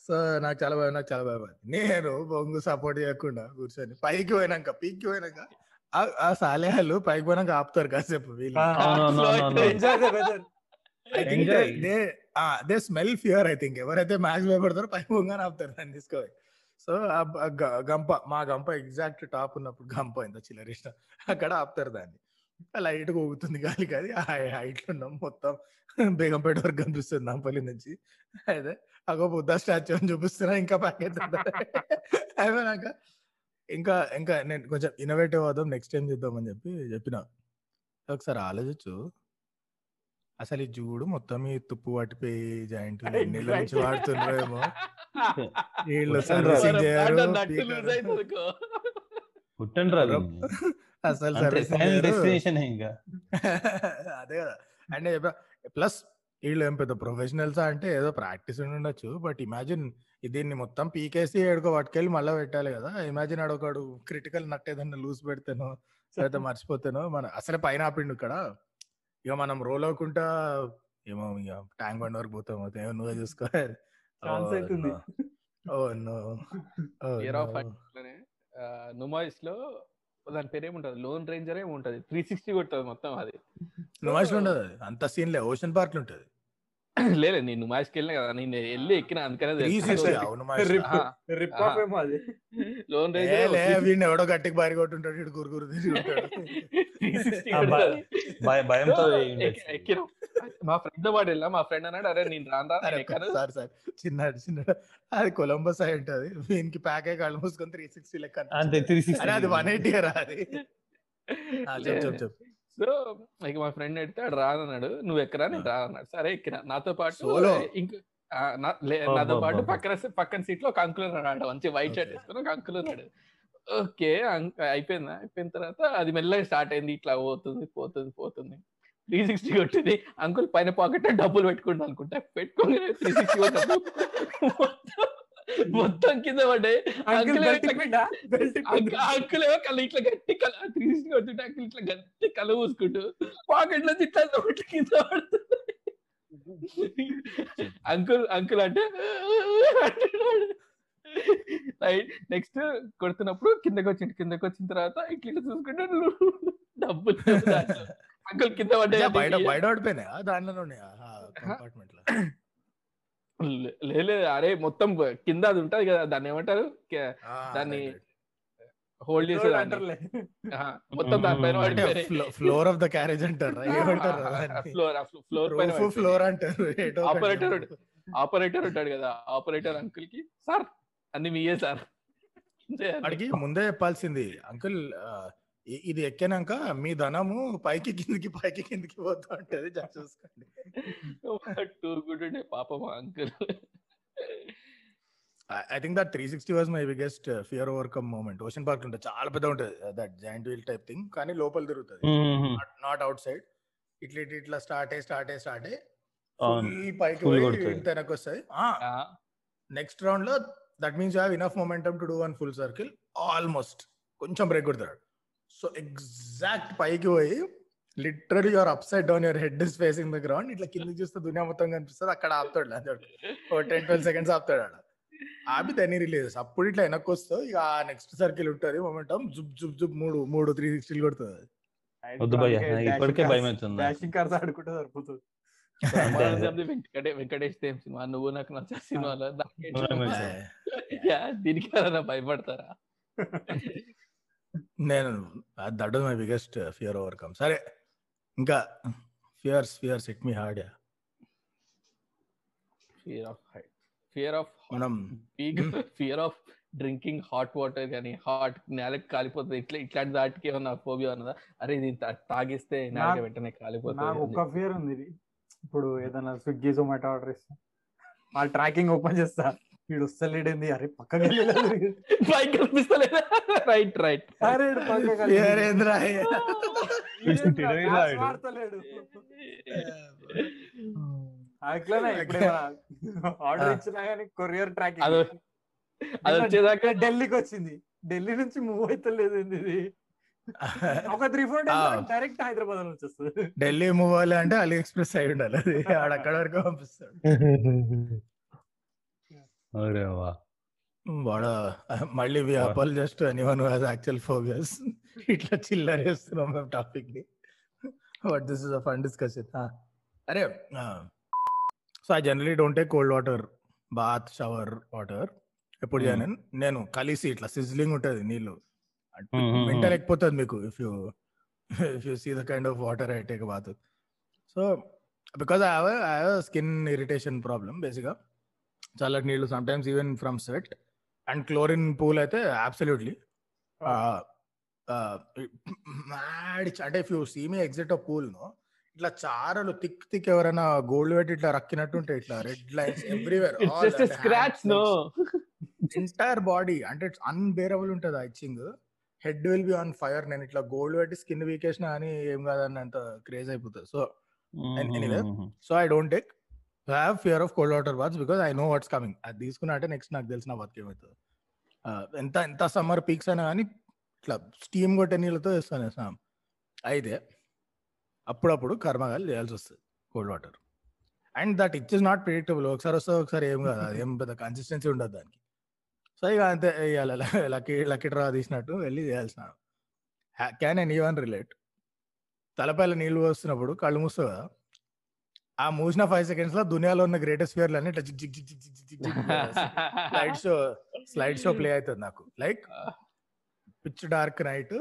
సో నాకు చాలా భయం నాకు చాలా భయం నేను బొంగు సపోర్ట్ చేయకుండా కూర్చొని పైకి పోయినాక పీక్కి పోయినాక ఆ- ఆ సాలేహాలు పైకి పోయినాక ఆపుతారు కాసేపు వీళ్ళు. Enjoy the weather Enjoy. They smell fear I think ఎవరైతే మ్యాక్స్ భయపడతారో పై పోగానే ఆపుతారు దాన్ని తీసుకోవాలి. సో గంప మా గంప ఎగ్జాక్ట్ టాప్ ఉన్నప్పుడు గంప ఎంత చిల్లరేసిన అక్కడ ఆపుతారు దాన్ని. లైట్ ఊగుతుంది గాలికి అది ఆ హైట్లో ఉన్నాం మొత్తం బేగంపేట వరకు కనిపిస్తుంది నాంపల్లి నుంచి. అయితే అగో బుద్ధ స్టాచ్యూ అని చూపిస్తున్నా ఇంకా ప్యాకెట్ అయిపోయినాక ఇంకా ఇంకా నేను కొంచెం ఇన్నోవేటివ్ అవుదాం నెక్స్ట్ టైం చేద్దామని చెప్పి చెప్పిన. ఒకసారి ఆలోచించు. అసలు ఈ చూడు మొత్తం ఈ తుప్పు పట్టిపోయి జాయింట్ నీళ్ళ నుంచి వాడుతుండ్రేమో. వీళ్ళు సర్వీసింగ్ చేయరు. పుట్టండి అసలు సర్వీసింగ్. డెస్టినేషన్ ఇంకా. అదే కదా. అంటే ప్లస్ వీళ్ళు ఏం పెద్ద ప్రొఫెషనల్స్ అంటే ఏదో ప్రాక్టీస్ ఉండొచ్చు బట్ ఇమాజిన్ దీన్ని మొత్తం పీకేసి ఏడుకో పట్టుకెళ్ళి మళ్ళీ పెట్టాలి కదా. ఇమాజిన్ ఆడొకడు క్రిటికల్ నట్ ఏదన్నా లూజ్ పెడితేనో లేకపోతే మర్చిపోతేనో మన అసలే పైన ఆపిండు ఇక్కడ. ఇక మనం రోల్ అవ్వకుండా ఏమో ఇక ట్యాంక్ బండ్ వరకు పోతాం. ఏమో నువ్వే చూసుకో. Chance అవుతుంది. Oh no Fear of height లోనే, ఆ, నుమాయిస్లో దాని పేరు ఏముంటది లోన్ రేంజర్ ఏమి ఉంటది. త్రీ సిక్స్టీ కొడుతుంది మొత్తం అది. నుమాష్లో ఉండదు అది. అంత సీన్ లే. ఓషన్ పార్క్లో ఉంటది. లేదు నేను నుమాజ్కి వెళ్ళిన కదా నేను వెళ్ళి ఎక్కిన అందుకనే లోన్ వీడిని ఎవడో గట్టికి బారి కొట్టుంటాడు ఇటు గురుగురు తిరిగి ఉంటాడు ఆ, భయ- భయ- భయంతో. ఎక్కినాం మా ఫ్రెండ్ వాడు వెళ్ళా మా ఫ్రెండ్ అన్నాడు అరే నేను రాను రా అరే నేను ఎక్కను సార్ సార్ చిన్నాడు చిన్నాడు అది కొలంబస్ అయి ఉంటది వీనికి ప్యాక్ అయ్యి కళ్ళు మూసుకొని త్రీ సిక్స్టీ లెక్క అంతే. త్రీ సిక్స్టీ అది వన్ ఎయిటీ రా అది చెప్పు చెప్పు సో ఇక మా ఫ్రెండ్ అడిగితే ఆడు రానన్నాడు నువ్వు ఎక్కరా? నేను రా అన్నాడు. సరే ఎక్కిన నాతో పాటు? ఇంకో నాతో పాటు. పక్కన పక్కన సీట్లో ఒక అంకుల్ ఉన్నాడు మంచి వైట్ షర్ట్. వేసుకుని ఒక అంకుల్ ఉన్నాడు. ఓకే అయిపోయిందా? అయిపోయిన తర్వాత అది మెల్లగా స్టార్ట్ అయింది. ఇట్లా పోతుంది పోతుంది పోతుంది. త్రీ సిక్స్టీ కొట్టింది. అంకుల్ పైన పాకెట్ డబ్బులు పెట్టుకుంటా అనుకుంటా. పెట్టుకోగానే త్రీ సిక్స్టీ మొత్తం కింద పడ్డాయి. అంకుల్ ఏమో కళ్ళు ఇట్లా గట్టి కళ్ళ త్రీ సిక్స్టీ కొడుతుంటే అంకుల్ ఇట్లా గట్టి కళ్ళు పూసుకుంటూ పాకెట్లో ఇట్లా నోట్ల కింద పడుతుంది. అంకుల్ అంకుల్ అంటే రైట్ నెక్స్ట్ కొడుతున్నప్పుడు కిందకి వచ్చింది కిందకి వచ్చిన తర్వాత ఇట్లా ఇట్లా చూసుకుంటే డబ్బులు అంకుల్ కింద యా, బయట పడ్డాయి బయట పడిపోయినాయి? ఉన్నాయా? కంపార్ట్మెంట్ లే- లేదు అరే మొత్తం కింద అది ఉంటది కదా. దాన్ని ఏమంటారు? దాన్ని. హోల్డ్ అంటారులే. ఆహా, మొత్తం దానిపైన ఫ్లోర్ ఆఫ్ ద క్యారేజ్ అంటారు. ఫ్లోర్ ఫ్లోర్ పైన ఫ్లోర్ అంటారు. ఆపరేటర్ ఆపరేటర్ ఉంటాడు కదా. ఆపరేటర్ అంకుల్కి సార్ అన్ని మీయే సార్. వాడికి ముందే చెప్పాల్సింది. అంకుల్ ఇది ఎక్కినాక మీ ధనము పైకి కిందికి పైకి కిందికి పోతూ ఉంటది. చూసుకోండి. టూరుకుంటుండే పాపం uncle. I think that three sixty was my biggest fear overcome moment ocean park ఉంటుంది. చాలా పెద్ద ఉంటుంది. That giant wheel type thing కానీ లోపల తిరుగుతుంది. నాట్ అవుట్ సైడ్ ఇట్లా ఇట్లా ఇట్లా స్టార్ట్ అయ్యి స్టార్ట్. అయ్యి స్టార్ట్ అయ్యి పైకి వెనక్కి వస్తుంది నెక్స్ట్ రౌండ్లో that means you have enough momentum to do one full circle almost కొంచెం బ్రేక్ కొడతాడు. సో ఎగ్జాక్ట్ పైకి పోయి literally your upside down your head is facing the ground. ఇట్లా కింద చూస్తే దునియా మొత్తం కనిపిస్తుంది. అక్కడ ఆపుతాడు ఓ టెన్ ట్వెల్వ్ సెకండ్స్ ఆపుతాడు ఆడ. ఆపి దాన్ని రిలీజ్ అప్పుడు ఇట్లా వెనక్కి వస్తావు ఇక నెక్స్ట్ సర్కిల్ ఉంటుంది మొమెంటం జుబ్ జుబ్ జుబ్ మూడు మూడు త్రీ సిక్స్టీలు కొడుతుంది. వద్దు భయ్య ఇప్పటికే భయం అవుతుంది. ఆడుకుంటే సరిపోతుంది. వెంకటేష్ తేమ్ సినిమా? నువ్వు నాకు నచ్చే సినిమాలో దానికి భయపడతారా? నేను that my biggest fear overcome సరే ఇంకా fears fears it me hard fear of height fear of మనం fear of drinking hot water కానీ హాట్ నేలకి కాలిపోతుంది. ఇట్లా ఇట్లాంటి దాటికి ఏమన్నా ఫోబియా ఉన్నదా? అరే ఇది తాగిస్తే నేలకి వెంటనే నాకు కాలిపోతుంది ఒక్క ఫియర్ ఉంది ఇది. ఇప్పుడు ఏదైనా స్విగ్గీ జొమాటో ఆర్డర్ ఇస్తా. వాళ్ళ ట్రాకింగ్ ఓపెన్ చేస్తా. వీడు వస్తలేడేంది అరే పక్కకి వెళ్ళలేదు పైకి కనిపిస్తలేదా? Right right. అరే. అట్లనే ఇప్పుడు ఆర్డర్. ఇచ్చినా కానీ కొరియర్ ట్రాకింగ్ అది వచ్చేదాకా ఢిల్లీకి వచ్చింది. ఢిల్లీ నుంచి మూవ్ అవుతలేదు ఇది? ఒక three four. Days direct Hyderabad నుంచి వస్తుంది ఢిల్లీ మూవ్ అవ్వాలి అంటే అలీ ఎక్స్ప్రెస్ అయి ఉండాలి అది. ఆడ అక్కడ వరకు పంపిస్తాడు. అరే వా. వాడ మళ్ళీ వి. Just anyone who has actual phobias ఇట్లా చిల్లర చేస్తున్నాం మేము టాపిక్ని. But this is a fun discussion అరే so I generally don't take cold water bath shower water ఎప్పుడు Hmm. చేయను. నేను కలిసి ఇట్లా సిజ్లింగ్ ఉంటుంది నీళ్ళు. Hmm, hmm. మెంటల్ ఎక్కిపోతుంది మీకు if you if you see the kind of water I take bath so because I have I have skin irritation problem బేసిక్గా చల్లటి నీళ్ళు some times even from sweat and chlorine pool అయితే absolutely mad అంటే if you see me exit of pool no ఇట్లా చారలు thick thick ఎవరైనా gold పెట్టి ఇట్లా రక్కినట్టు ఉంటాయి ఇట్లా red lines everywhere scratch no entire body అంటే ఇట్స్ అన్బేరబుల్ ఉంటుంది ఆ itching head will be on fire నేను ఇట్లా గోల్డ్ పెట్టి స్కిన్ వీకేసిన అని ఏం కాదని అంత క్రేజ్ అయిపోతుంది so anyway, so I don't take I fear of cold water baths because I know what's coming అది తీసుకున్నట్టే నెక్స్ట్ నాకు తెలిసిన వర్క్ ఏమవుతుంది ఎంత ఎంత సమ్మర్ పీక్స్ అయినా కానీ ఇట్లా స్టీమ్ కొట్టే నీళ్ళతో వేస్తాను స్నానం. అయితే అప్పుడప్పుడు కర్మగాలు చేయాల్సి వస్తుంది cold water and that itch is not predictable ఒకసారి వస్తుంది ఒకసారి ఏం కాదు. ఏం పెద్ద కన్సిస్టెన్సీ ఉండదు దానికి. సో ఇక అంతే వేయాలి లక్కీ లక్కీ డ్రా తీసినట్టు వెళ్ళి చేయాల్సిన క్యాన్ అండ్ ఈవన్ రిలేట్ తలపైల నీళ్ళు పోస్తున్నప్పుడు కళ్ళు మూస్తావు కదా? ఆ మూసిన ఫైవ్ సెకండ్స్లో దునియాలో ఉన్న గ్రేటెస్ట్ ఫియర్లు అన్ని ఇట్లా జిగ్ జిగ్ జిగ్ జిగ్ జిగ్ zig slide show slide show play అవుతుంది నాకు. Like pitch dark night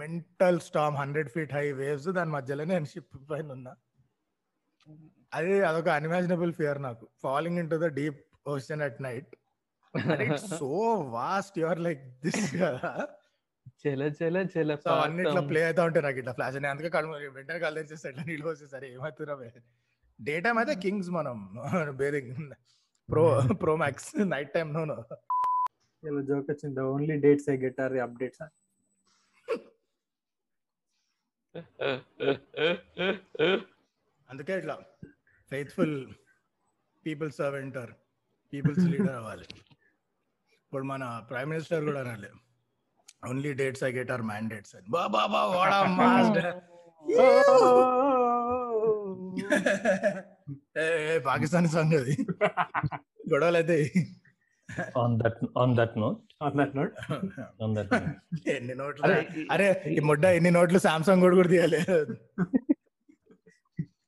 mental storm hundred feet high waves దాని మధ్యలో నేను షిప్ పైన ఉన్నా. అది అదొక అన్ఇమాజినబుల్ ఫియర్ నాకు. Falling into the deep ocean at night so vast your like this చెల చెల చెల సో అన్నిట్లో ప్లే అవుతా ఉంటాయి నాకు ఇట్లా ఫ్లాష్ అని అందుకే కళ్ళు వెంటనే కళ్ళు తెచ్చేస్తే నీళ్ళు వచ్చేసరి ఏమవుతున్నా డే టైం అయితే కింగ్స్ మనం bearing pro pro max night time no ఇలా జోక్ వచ్చింది. Only dates I get are updates అందుకే ఇట్లా faithful people servant or people's leader అవ్వాలి. ఇప్పుడు మన ప్రైమ్ మినిస్టర్ కూడా అనాలి. Only dates I get are mandates బా బా బా వాడా మాస్టర్. పాకిస్తాన్ సాంగ్ అది. గొడవలు అయితే on that on that note on that note on that ఎన్ని నోట్లు అరే ఈ ముడ్డ ఎన్ని నోట్లు సామ్సంగ్ కూడా కూడా తీయాలి.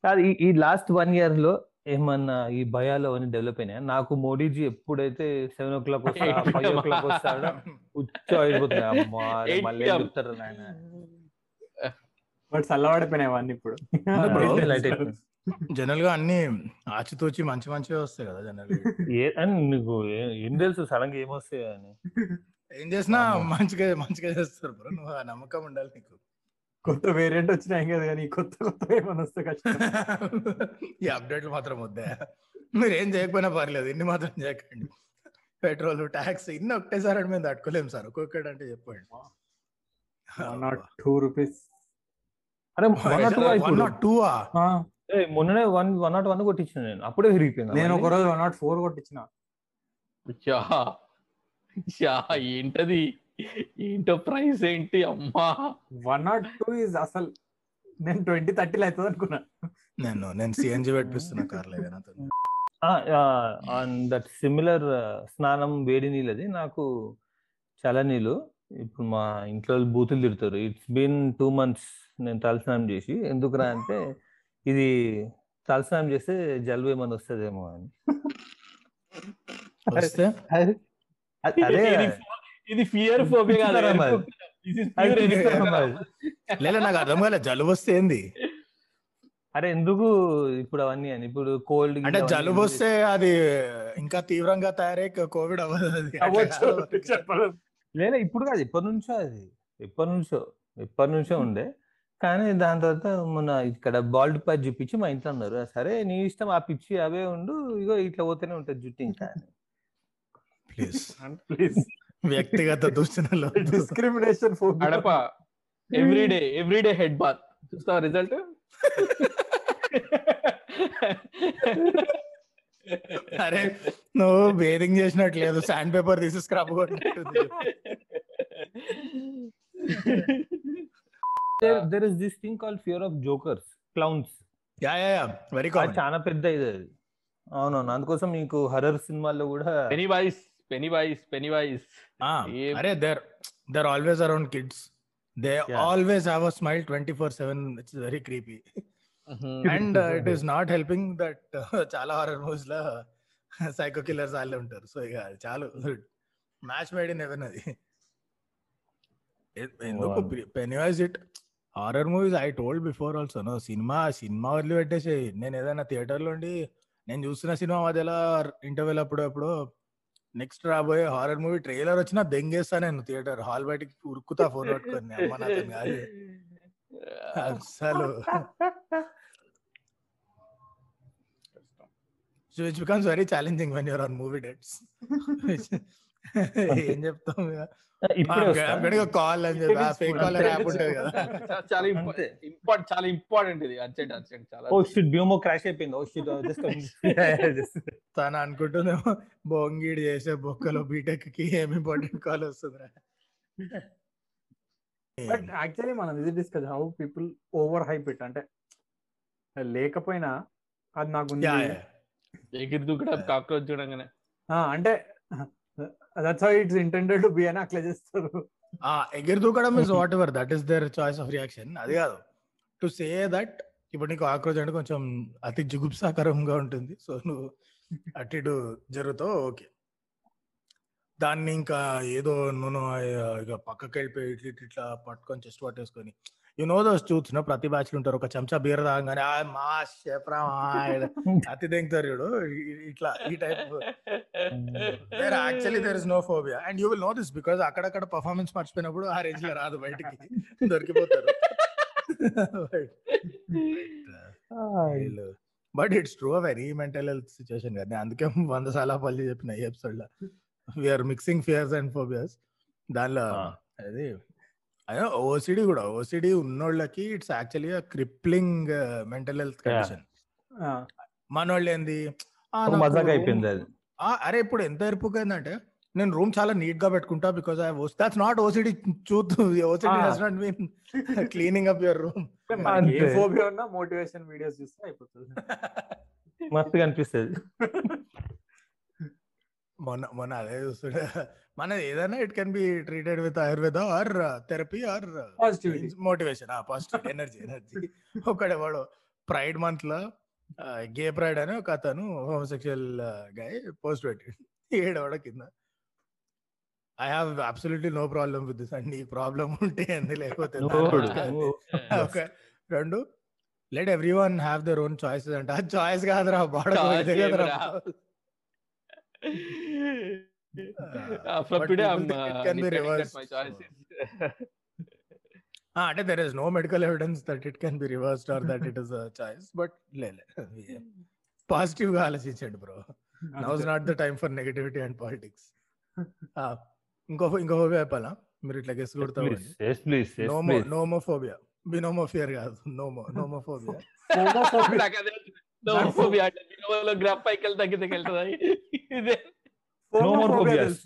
కాదు ఈ ఈ లాస్ట్ వన్ ఇయర్లో ఏమన్నా ఈ భయాలు అవన్నీ డెవలప్ అయినాయి? నాకు మోడీజీ ఎప్పుడైతే సెవెన్ ఓ క్లాక్ వస్తా ఫైవ్ ఓ క్లాక్ వస్తాడో ఉచ్చ అయిపోతుంది. అమ్మా మళ్ళీ చెప్తారు నాయన. బట్ చల్లబడిపోయినాయి అవన్నీ ఇప్పుడు జనరల్గా అన్ని ఆచితూచి మంచి మంచిగా వస్తాయి కదా జనరల్ నీకు ఏ- తెలుసు? సడన్గా ఏమొస్తాయి అని. ఏం చేసినా మంచిగా మంచిగా చేస్తారు బ్రో. నువ్వు ఆ నమ్మకం ఉండాలి నీకు. కొత్త వేరియంట్ వచ్చినా ఏం కదా కానీ కొత్త కొత్త ఏమైనా వస్తే కష్టం. ఈ అప్డేట్లు మాత్రం వద్దా? మీరు ఏం చేయకపోయినా పర్లేదు. ఇన్ని మాత్రం చేయకండి. పెట్రోల్ ట్యాక్స్ ఇన్ని ఒకటేసారి అంటే మేము తట్టుకోలేము సార్. ఒక్కొక్కటి అంటే చెప్పండి. నాట్ టూ రూపీస్ అరే వన్ నాట్ టూ వన్ ఇప్పుడు? నాట్ టూ ఏ, మొన్ననే వన్ వన్ నాట్ వన్ కొట్టించిన నేను. అప్పుడే విరిగిపోయింది నేను ఒక రోజు వన్ నాట్ ఫోర్ కొట్టించిన. ఏంటది? ఏంటో ప్రైస్ ఏంటి అమ్మా? వన్ నాట్ టూ ఇస్ అసలు నేను ట్వంటీ థర్టీలో అవుతుంది అనుకున్నా. నేను నేను సిఎన్జి పెట్టిస్తున్నా కార్లో ఆన్ దట్ సిమిలర్ స్నానం వేడి నీళ్ళది. నాకు చల్ల నీళ్ళు. ఇప్పుడు మా ఇంట్లో బూతులు తిడతారు. ఇట్స్ బీన్ టూ మంత్స్ నేను తలస్నానం చేసి ఎందుకురా అంటే ఇది తలస్నానం చేస్తే జలుబు ఏమైనా వస్తుందేమో అని. అదే ఇది ఫియర్ ఫోబియా. లేదా నాకు అర్థం కాలే. జలుబు వస్తే ఏంది? అరే ఎందుకు ఇప్పుడు అవన్నీ అని? ఇప్పుడు కోల్డ్ అంటే జలుబు వస్తే అది ఇంకా తీవ్రంగా తయారై కోవిడ్ అవ్వదు లేదా ఇప్పుడు కాదు. ఎప్పటి నుంచో అది. ఎప్పటి నుంచో. ఎప్పటి నుంచో ఉండే. కానీ దాని తర్వాత మొన్న ఇక్కడ బాల్డ్ పై చూపించి మా ఇంట్లో అన్నారు. సరే నీ ఇష్టం ఆ పిచ్చి అవే ఉండు ఇగో ఇట్లా పోతేనే ఉంటుంది జుట్టు ఇంకా అని. ప్లీజ్ ప్లీజ్ వ్యక్తిగత దూషణలు. డిస్క్రిమినేషన్ అడప ఎవ్రీడే ఎవ్రీడే హెడ్ బాత్ చూస్తావా రిజల్ట్ అరే నువ్వు బేరింగ్ చేసినట్టు లేదు శాండ్ పేపర్ తీసి scrub కొట్టినట్టుంది. There- there is this thing called fear of jokers clowns. Yeah yeah yeah very common చాలా పెద్ద ఇది అది. అవునవును అందుకోసం నీకు హర్రర్ సినిమాల్లో కూడా Pennywise Pennywise Pennywise ఏ- అరే there there always around kids they. Always have a smile twenty four seven it's very creepy and it is not helping that చాలా హారర్ మూవీస్లో సైకో కిల్లర్స్ వాళ్ళే ఉంటారు. So ఇక చాలు. Match made in even అది. ఎందుకు. Pennywise it horror movies I told before also. No cinema cinema వదిలిపెట్టేసి. నేను ఏదైనా థియేటర్లో ఉండి నేను చూస్తున్న సినిమా మధ్యలో ఇంటర్వెల్ అప్పుడు అప్పుడు నెక్స్ట్ రాబోయే హారర్ మూవీ ట్రైలర్ వచ్చినా దెంగేస్తా నేను థియేటర్. హాల్ బయటికి ఉరుకుతా ఫోన్ పట్టుకొని. అమ్మ నాతో కాదు అసలు so it's becomes very challenging when you're on movie dates ఏం చెప్తాం ఇప్పుడే కాల్ అని చెప్పి ఆ ఫేక్ కాలర్ యాప్ ఉంటుంది కదా. చాలా. ఇంపార్టెంట్ చాలా ఇంపార్టెంట్ ఇది. Urgent urgent. చాలా ఓ షిట్ బియోమో క్రాష్ అయిపోయింది. ఓ షిట్ జస్ట్ తను అనుకుంటుందేమో బొంగిడి చేసే బొక్కలో బీటెక్కి ఏం ఇంపార్టెంట్ కాల్ వస్తుందిరా. బట్ యాక్చువల్లీ మనం ఇది discuss how people over hype it అంటే లేకపోయినా అది నాకు ఎగిరి కాక్రోచ్ చూడంగానే. ఆ, అంటే that's how it's intended to be అని అట్లా చేస్తారు. ఎగిరి దూకడం is whatever that is their choice of reaction అది కాదు. టు సే దట్ ఇప్పుడు నీకు ఆక్రోజ్ అంటే కొంచెం అతి జుగుప్సాకరంగా ఉంటుంది. సో నువ్వు అటు ఇటు జరుగుతావు ఓకే దాన్ని ఇంకా ఏదో నూనె ఇక పక్కకి వెళ్ళిపోయి ఇట్లా ఇట్లా ఇట్లా పట్టుకొని చెస్ట్ పట్టేసుకొని. యు నో దోస్ చూసిన ప్రతి బ్యాచ్ ఉంటారు. ఒక చెంచా బీర తాగానే "ఆ, మా చెప్పరా అతి దింగుతారు చూడు. ఇట్లా ఈ type. There actually there is no phobia and you will know this because అక్కడక్కడ పర్ఫార్మెన్స్ మర్చిపోయినప్పుడు ఆ రేంజ్లో రాదు బయటికి. దొరికిపోతారు. But it's true very mental health situation కదా. అందుకే వంద సార్లు పల్లి చెప్పిన ఈ ఎపిసోడ్లో. We're mixing fears and phobias దానిలో. అది అదే ఓసిడి కూడా. OCD ఉన్నోళ్ళకి it's actually crippling mental health condition మనోళ్ళు ఏంది "ఆ, ఒక నాకు మజాక్ room- అయిపోయింది అరే ఇప్పుడు ఎంత ఎరుపుకైందంటే నేను రూమ్ చాలా నీట్గా పెట్టుకుంటా because I that's not OCD చూత్ OCD. Does not mean cleaning up your room A. Phobia ఉన్నా మోటివేషన్ వీడియోస్ చూస్తే అయిపోతుంది. మస్తుగా అనిపిస్తుంది. మొన్న మొన్న అదే చూస్తుండే మన ఏదైనా it can be treated with Ayurveda or therapy or positivity motivation positive energy energy ఒకడేవాడు pride మంత్లో గే ప్రైడ్ అని ఒక అతను హోమోసెక్షువల్ గాయ పోస్ట్ పెట్టాడు. ఏడవడ కింద I have absolutely no problem with this and నీ ప్రాబ్లం ఉంటే అంది లేకపోతే రెండు let everyone have their own choices అంటే. ఆ చాయిస్ కాదురా బాడకు Choice ఇదే కదరా ఏమిరా? Uh, From but today, I'm uh, can be reversed, my. Ah, అంటే there is no medical evidence that it can be reversed or that it is a choice but లేలే పాజిటివ్గా ఆలోచించండి bro now is not the time for negativity and politics ఇంకో ఇంకో చెప్పాలా మీరు ఇట్లా guess కొడతారు ఎస్ నోమో నోమోఫోబియా బినోమోఫియర్ కాదు. నోమో నోమోఫోబియా నోమోఫోబియా అంటే బినోమోలో గ్రాఫ్ పైకి వెళ్తే తగ్గితే వెళ్తుందా ఇదే No more phobias.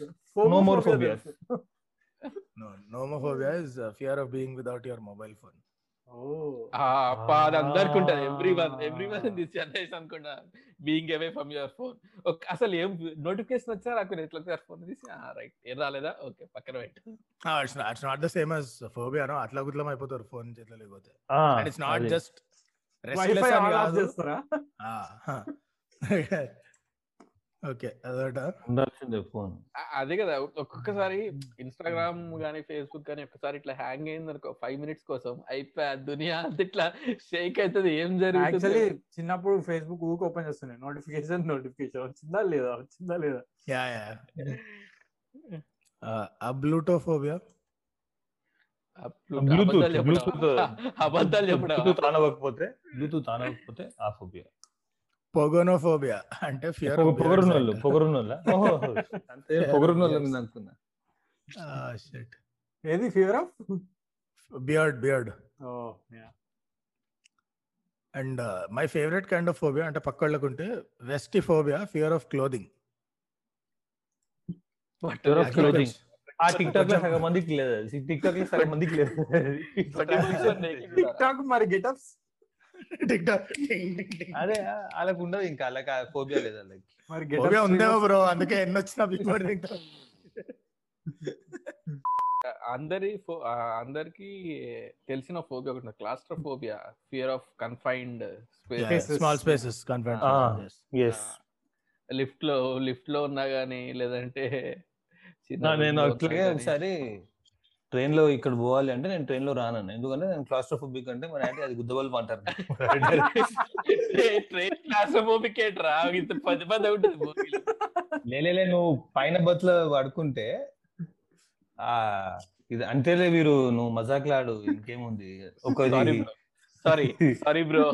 No more phobias. Nomophobia is fear of being without your mobile phone ఆ, అప్ప అది అందరికి ఉంటది. Everyone everyone in this generation అనుకుంటా being away from your phone అసలు ఏం నోటిఫికేషన్ వచ్చా నాకు ఎట్లా ఫోన్ తీసి రైట్ ఏం రాలేదా? ఓకే పక్కన పెట్టు. It's not the same as phobia no అట్లా గుట్లం అయిపోతారు ఫోన్ చేతిలో లేకపోతే. It's not. Just okay. ఉండాల్సిందే ఫోన్. ఆ, అదే కదా ఒక్కొక్కసారి ఇన్స్టాగ్రామ్ గానీ ఫేస్బుక్ గానీ ఒక్కసారి ఇట్లా హ్యాంగ్ అయింది అనుకో ఫైవ్ మినిట్స్ కోసం అయిపోయా దునియా అంత ఇట్లా షేక్ అవుతుంది ఏం యాక్చువల్లీ జరుగుతుంది చిన్నప్పుడు ఫేస్బుక్ ఊకి ఓపెన్ చేస్తున్నాయి నోటిఫికేషన్ నోటిఫికేషన్ వచ్చిందా లేదా? వచ్చిందా లేదా? Yeah yeah. అబ్లూటోఫోబియా అబద్ధాలు చెప్పడం. చెప్పడం. బ్లూటూత్ ఆ ఫోబియా. పొగోనోఫోబియా. అంటే ఫియర్ పొగరున్నోళ్ళ ఓహో. అంతే పొగరున్నోళ్ళ మీద అనుకున్నా. షిట్ ఏది fear of beard beard oh and my favourite kind of phobia అంటే పక్కళ్ళకుంటే vestiphobia fear of clothing Fear of clothing. ఆ టిక్ టాక్లో సగం మందికి లేదు. టిక్ టాక్లో సగం మందికి లేదు. టిక్ టాక్ మరి గెటప్స్ అదే వాళ్ళకి ఉండదు ఇంకా వాళ్ళకి ఫోబియా లేదు వాళ్ళకి. మరి ఫోబియా ఉందేమో బ్రో అందుకే ఎన్ని వచ్చినా బిఫోర్ అందరి ఫో- ఆ, అందరికి తెలిసిన ఫోబియా ఒకటి claustrophobia fear of confined space Spaces. Small spaces. Yes లిఫ్ట్లో లిఫ్ట్లో ఉన్నా గానీ లేదంటే నేను అట్లాగే. ఒకసారి ట్రైన్లో ఇక్కడ పోవాలి అంటే నేను ట్రైన్లో రాను ఎందుకంటే నేను క్లాస్ట్రోఫోబిక్ అంటే మన డాడీ అది గుద్దబల్బు అంటారు ట్రైన్ క్లాస్ట్రోఫోబిక్ ఏంట్రా ఇంత పది పది ఉంటుంది. లేలే నువ్వు పైన బత్లో పడుకుంటే ఆ ఇది అంతేలే వీరు నువ్వు మజాక్లాడు ఇంకేముంది? ఒక సారీ సారీ సారీ బ్రో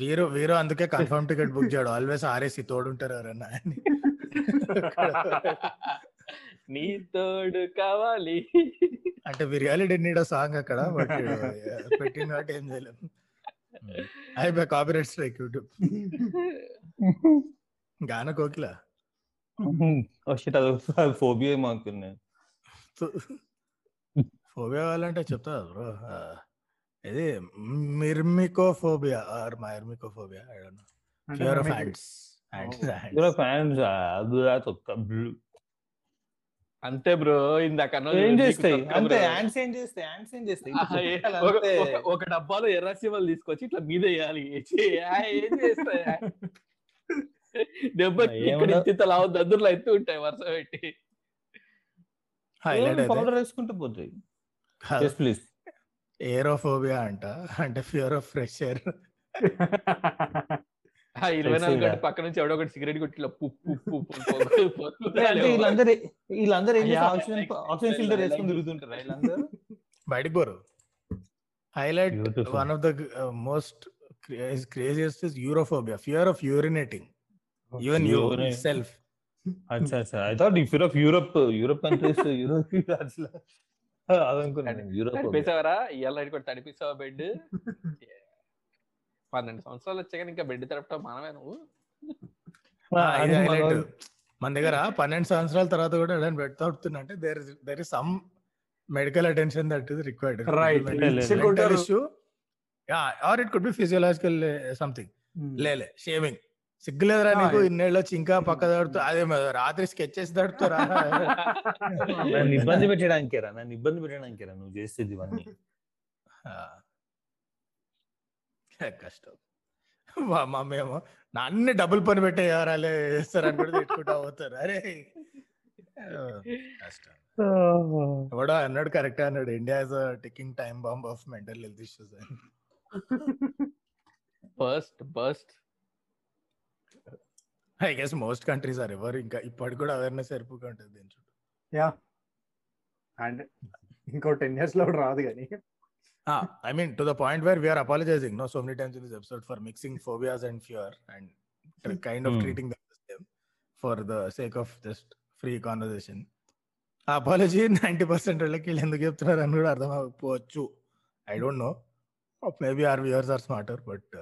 వీరు వీరు అందుకే కన్ఫర్మ్ టికెట్ బుక్ చేయడు. ఆల్వేస్ ఆర్ఏసి తోడుంటారు ఎవరన్నా అని. నీ తోడు కావాలి. అంటే వి రియాలిటీ నీడ్ సాంగ్ అక్కడ బట్ పెట్టిన ఏం చేయలేము అయిపోయి కాపీరైట్ స్ట్రైక్ యూట్యూబ్. గాన కోకిల? షిట్ అది ఫోబియా అనుకున్నాను ఫోబియా కావాలంటే చెప్తా బ్రో. ఇది myrmecophobia or myrmecophobia I don't know fear of hands hands blue. అంతే బ్రో ఇందాక ఏం చేస్తాయి? అంతే bro. యాండ్స్ ఏం చేస్తాయి? యాండ్స్ ఏం చేస్తాయి? ఒక- డబ్బాలో ఎర్ర సీమలు తీసుకొచ్చి ఇట్లా మీద వేయాలి. ఏం చేస్తాయి? దెబ్బ ఇక్కడ లావు దద్దుర్లు ఎత్తు ఉంటాయి వరుస పెట్టి. హైలైట్ అయితే పౌడర్ వేసుకుంటూ పోతాయి ప్లీజ్ ఏరోఫోబియా అంట అంటే ఫియర్ ఆఫ్ ఫ్రెష్ ఎయిర్ ఇరవై నాలుగు? గంటల పక్క నుంచి ఎవడో ఒకటి సిగరెట్ కొట్టి వీళ్ళందరూ వీళ్ళందరూ ఏం చేస్తారు? Yeah, oxygen like- oxygen filter like- వేసుకొని తిరుగుతుంటారు వీళ్ళందరూ? బయటికి పోరు. Highlight. One of the most craziest is urophobia fear of urinating even yourself అచ్చా అచ్చా. I thought fear of Europe Europe countries Europe అదనుకున్నాను. Europe ఇవాళ కూడా తడిపిస్తావా బెడ్ పన్నెండు సంవత్సరాలు వచ్చాక ఇంకా బెడ్ తడపటం మనమే నువ్వు? మన దగ్గర పన్నెండు సంవత్సరాల తర్వాత కూడా ఎవరైనా పెడతా అంటే there there is some medical attention that is required Right. లేదు. Issue or it could be physiological something లేలే షేవింగ్ సిగ్గులేదురా నీకు ఇన్నేళ్ళు వచ్చి ఇంకా పక్క దడుతూ అదే రాత్రి స్కెచ్ చేసి దడుతురా నన్ను ఇబ్బంది పెట్టడానికేరా నన్ను ఇబ్బంది పెట్టడానికేరా నువ్వు చేసేది ఇవన్నీ. కష్టం. మా మమ్మీ ఏమో నా అన్ని డబుల్ పని పెట్టే ఎవరాలే చేస్తారని కూడా తిట్టుకుంటా పోతారు. అరే కష్టం. ఎవడో అన్నాడు కరెక్ట్ అన్నాడు. India is ticking time bomb of mental health issues అని first bust I guess most countries are ఎవరు ఇంకా ఇప్పటికి కూడా అవేర్నెస్ సరిపోగా ఉంటుంది. దీని చుట్టూ యా అండ్ ఇంకో టెన్ ఇయర్స్లో కూడా రాదు కానీ. I mean to the point where we're apologising no so many times in this episode for mixing phobias and fear and kind of Hmm. Treating them for the sake of just free conversation ఆ apology ninety percent వాళ్ళకి వీళ్ళు ఎందుకు చెప్తున్నారు అని కూడా అర్థం అవ్వకపోవచ్చు I don't know maybe our viewers are smarter but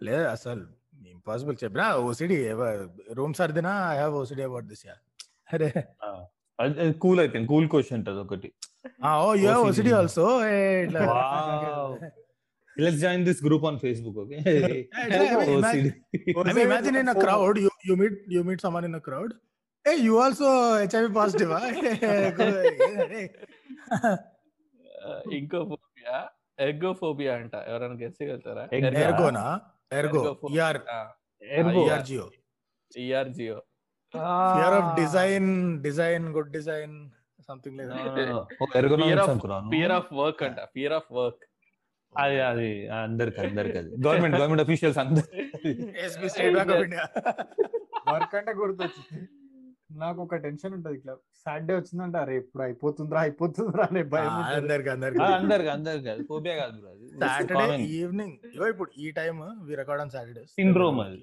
లేదు అసలు ఇంపాసిబుల్ చెప్పినా OCD room సర్దినా I have OCD about this yeah అరే కూల్ అయిపోయింది కూల్ క్వశ్చన్ అది ఒకటి. Oh you have OCD. OCD also ఇట్లా Wow. Let's join this group on Facebook okay imagine- I mean, imagine in a crowd, you, you meet you meet someone in a crowd. Hey, you also HIV positive, huh? Hey. ఇంకో phobia ఎర్గోఫోబియా అంట ఎవరైనా guess చేయగలుగుతారా Egg- Ergona, ergo, ER, Ergo. ERGO. ఈఆర్జిఓ Fear of design, design, good design, something like that. Fear of- అనుకున్నాను. Fear of work అంట. Fear of work అది అది. అందరికి అందరికి అది. గవర్నమెంట్ గవర్నమెంట్ అఫీషియల్స్ అందరు State Bank of India. Work అంటే గుర్తొచ్చింది. నాకు ఒక టెన్షన్ ఉంటది ఇట్లా. సాటర్డే వచ్చిందంటే అరే ఇప్పుడు అయిపోతుందిరా అయిపోతుందిరా అనే భయం. అందరికి అందరికి. అందరికి అందరికి అది. ఫోబియా కాదు సాటర్డే ఈవినింగ్ ఇగో ఇప్పుడు ఈ time we record on Saturday syndrome అది.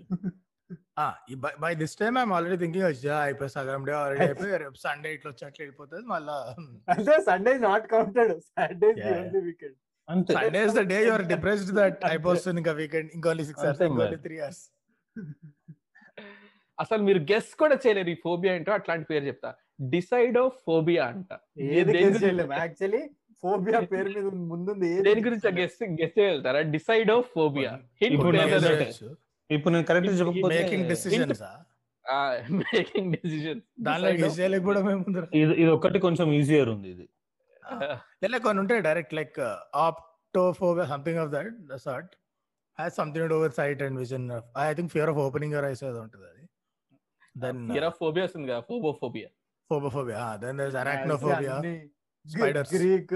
By this time I'm already thinking వచ్చా అయిపోయి సగం డే ఆల్రెడీ అయిపోయి రేపు సండే ఇట్లా వచ్చి అట్లా వెళ్ళిపోతుంది మళ్ళా అంటే Sunday not counted only weekend. Sunday is the day you're depressed that అయిపోతుంది ఇంకా వీకెండ్ ఇంకోన్లీ సిక్స్ అవర్స్ మరి. Three hours. అసలు మీరు గెస్ కూడా చేయలేరు ఈ ఫోబియా ఏంటో అట్లాంటి పేరు చెప్తా. డిసైడ్ ఆఫ్ ఫోబియా అంట. ఏది దేని గెస్ గురించి- చేయలేము. యాక్చువల్లీ ఫోబియా పేరు మీద ముందుంది దేని గురించి గెస్ గెస్ చేయగలుగుతారా? డిసైడ్ ఆఫ్ ఫోబియా ఇప్పుడు నేను కరెక్ట్ చెప్పకపోతే మేకింగ్ డెసిషన్స్ మేకింగ్ డెసిషన్ దానిలో గెస్ చేయలేకపోవడం ఏముంది ఇది ఇది ఒకటి కొంచెం ఈజియర్ ఉంది ఇది. లేదా కొన్ని ఉంటాయి direct like optophobia something of that sort has something to with sight and vision I think fear of opening your eyes ఏదో ఉంటుంది అది. దెన్ ఫియర్ ఆఫ్ ఫోబియా వస్తుంది కదా phobophobia phobophobia then there arachnophobia Spiders. Greek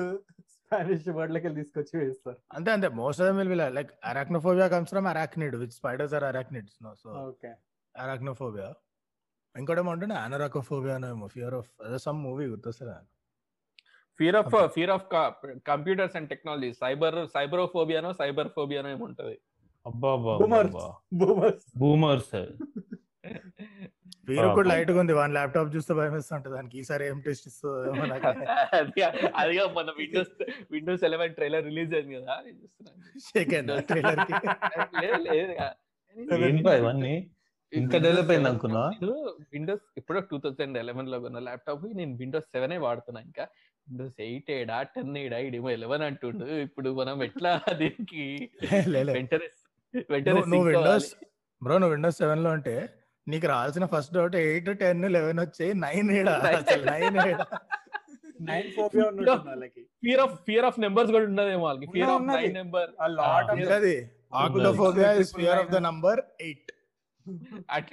Spanish వర్డ్లకి తీసుకొచ్చి వేస్తారు. అంతే అంతే. Most of will be like arachnophobia comes from arachnid which spiders are arachnids no so okay arachnophobia ఇంకోటేమో అనరాకోఫోబియా అనేమో ఫియర్ ఆఫ్ అదే సమ్ మూవీ గుర్తొస్తుంది? Fear of fear of computers and technology cyber సైబరోఫోబియానో cyber ఫోబియానో ఏమి ఉంటది. అబ్బా Boomers. బూమర్స్ బూమర్స్ వీరు కూడా. లైట్గా ఉంది. వన్ ల్యాప్టాప్ చూస్తే భయం వేస్తుంటది. దానికి ఈసారి ఏం టెస్ట్ ఇస్తుందో అదిగా మన Windows Windows eleven trailer release అయింది కదా. షేక్ అయిందా ట్రైలర్ ఇవన్నీ ఇంకా డెవలప్ అయింది అనుకున్నా విండోస్ ఇప్పుడు టూ థౌసండ్ ఎలెవెన్లో కొన్న ల్యాప్టాప్ నేను విండోస్ సెవెన్ వాడుతున్నా ఇంకా. విండోస్ ఎయిట్ ఏడా టెన్ ఏడా ఇడేమో ఎలెవెన్ అంటుండు. ఇప్పుడు మనం ఎట్లా దీనికి వెంటనే వెంటనే విండోస్. బ్రో నువ్వు విండోస్ సెవెన్లో అంటే నీకు రావాల్సిన first doubt eight ten eleven వచ్చాయి. నైన్ నైన్ ఏడా? నైన్ ఫోబియా ఉన్నట్టుంది వాళ్ళకి. Fear of fear of numbers కూడా ఉన్నదేమో వాళ్ళకి. ఫియర్ ఆఫ్ ఉన్నది. నైన్ నెంబర్ లాట్ ఆఫ్ అది acluophobia is fear of the number eight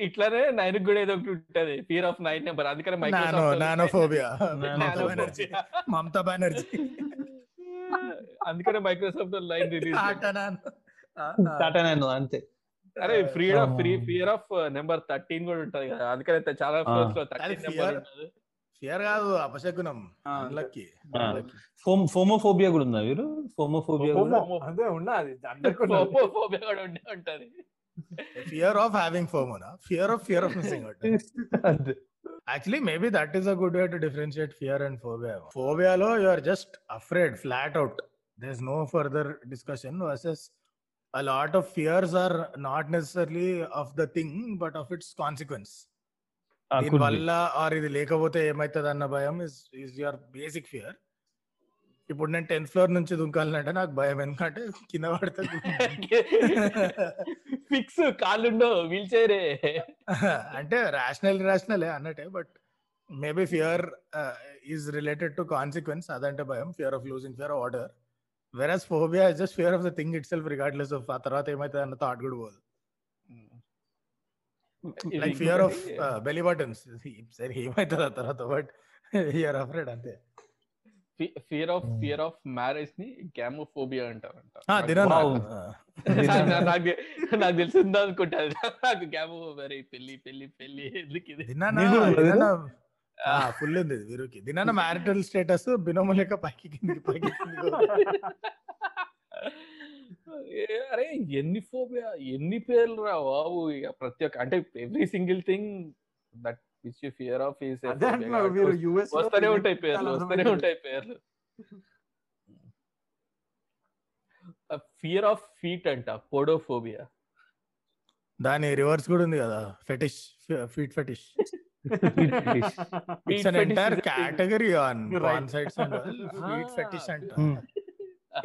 ఇట్లానే నైన్ కూడా ఏదో ఒకటి ఉంటది. ఫియర్ ఆఫ్ నైన్ నెంబర్ అందుకనే నానోఫోబియా మమతా Nanophobia. బెనర్జీ మమతా బెనర్జీ అందుకనే Microsoft line release. Tata Nano అంతే. అరే free Ah. Fear of number thirteen కూడా ఉంటది కదా అందుకనే చాలా. ఫ్లోర్స్లో థర్టీన్ fear. నెంబర్ ఫియర్ కాదు అపశకునం. ఫోమ్ ఫోమోఫోబియా కూడా ఉందా మీరు ఫోమోఫోబియా. అదే ఉన్నది అందరికీ ఉన్నది. ఫోబియా కూడా ఉండే ఉంటది fear of having ఫోమోనా fear of fear of missing out. Actually maybe that is a good way to differentiate fear and phobia ఫోబియాలో you are just afraid flat out there is no further discussion versus a lot of fears are not necessarily of the thing but of its consequence. దీని. వల్ల are ఇది లేకపోతే ఏమైతుంది అన్న భయం is is your basic fear ఇప్పుడు నేను tenth floor నుంచి దుంకాలంటే నాకు భయం. ఎందుకంటే కింద పడితే ఫిక్స్ కాళ్ళుండో వీల్ చైరే అంటే రేషనల్ రేషనలే అన్నట్టే but maybe fear is related to consequence అదంటే భయం. Fear of losing fear order versus phobia is just fear of the thing itself regardless of ఆ తర్వాత ఏమైతుంది అన్న థాట్ కూడా పోదు. Like fear of belly buttons సరే ఏమైతుంది ఆ తర్వాత బట్ యూఆర్ అఫ్రేడ్ అంతే. ఫియర్ ఆఫ్ ఫియర్ ఆఫ్ మ్యారేజ్ని గ్యామోఫోబియా అంటారంట. నాకు తెలిసింది అనుకుంటా నాకు గ్యామోఫోబియా పెళ్ళి పెళ్ళి పెళ్ళి ఎందుకు ఫుల్ ఉంది వీరుకి. దినాన మ్యారిటల్ స్టేటస్ బినోము లేక పైకి కిందికి పైకి అరే ఎన్ని ఫోబియా ఎన్ని పేర్లు రా బాబు ఇక ప్రతి ఒక్క అంటే every single thing that which you fear of is వస్తూనే ఉంటాయి పేర్లు వస్తూనే ఉంటాయి పేర్లు. ఫియర్ ఆఫ్ ఫీట్ అంట పోడోఫోబియా దాని రివర్స్ కూడా ఉంది కదా fetish feet fetish right. Fetish అంట Hmm.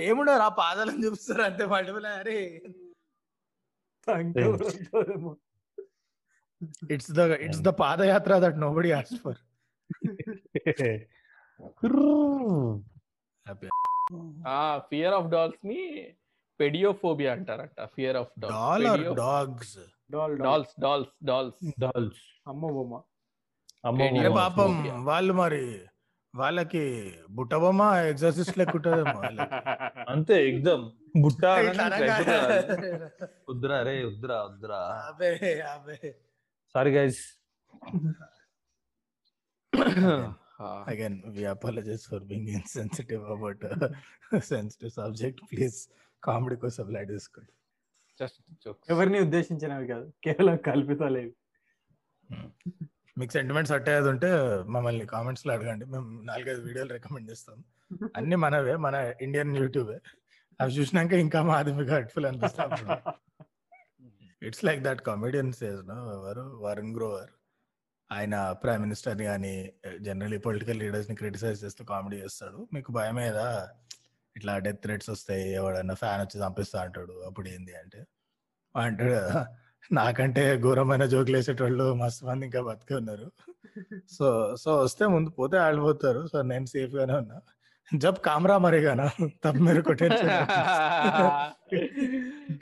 ఏముండరు ఆ పాదాలను చూపిస్తారు అంతే. మల్టిపుల్ అరే. It's the it's the padayatra that nobody asked for fear of డాల్స్ని pediophobia అంటారంట. Fear of dogs dolls dolls dolls dolls అమ్మ బొమ్మ అమ్మో Video అరే Phobia. పాపం వాళ్ళు మరి వాళ్ళకి బుట్టబొమ్మ ఎగ్జాసిస్ట్ లెక్కుంటదేమో. అంతే ఎగ్దమ్ బుట్ట వద్దురా రే వద్దురా వద్దురా. Sorry guys Again, we apologize for being insensitive about a sensitive subject. Please, comedy కోసం లైట్ తీసుకోండి. జస్ట్ జోక్స్ ఎవరిని ఉద్దేశించినవి కాదు కేవలం కల్పితాలేవి. మీకు సెంటిమెంట్స్ అట్టేది ఉంటే మమ్మల్ని కామెంట్స్లో అడగండి. మేము నాలుగైదు వీడియోలు రికమెండ్ చేస్తాం. అన్ని మనవే మన ఇండియన్ యూట్యూబే. అవి చూసినాక ఇంకా మాది మీకు hurtful అనిపిస్తాం it's like that comedian says no ఎవరు? వరుణ్ గ్రోవర్ ఆయన ప్రైమ్ మినిస్టర్ కానీ జనరలీ పొలిటికల్ లీడర్స్ని క్రిటిసైజ్ చేస్తూ కామెడీ చేస్తాడు. మీకు భయం ఏదా? ఇట్లా డెత్ థ్రెట్స్ వస్తాయి ఎవడన్నా ఫ్యాన్ వచ్చి చంపిస్తా అంటాడు అప్పుడు ఏంది అంటే? అంటాడు "కదా, నాకంటే ఘోరమైన జోకులు వేసేటోళ్ళు మస్తు మంది ఇంకా బతికే ఉన్నారు. సో సో వస్తే ముందు పోతే ఆడిపోతారు సో నేను సేఫ్ గానే ఉన్నా. జబ్ కామరా మరేగానా? తప్ప మీరు కొట్టేసి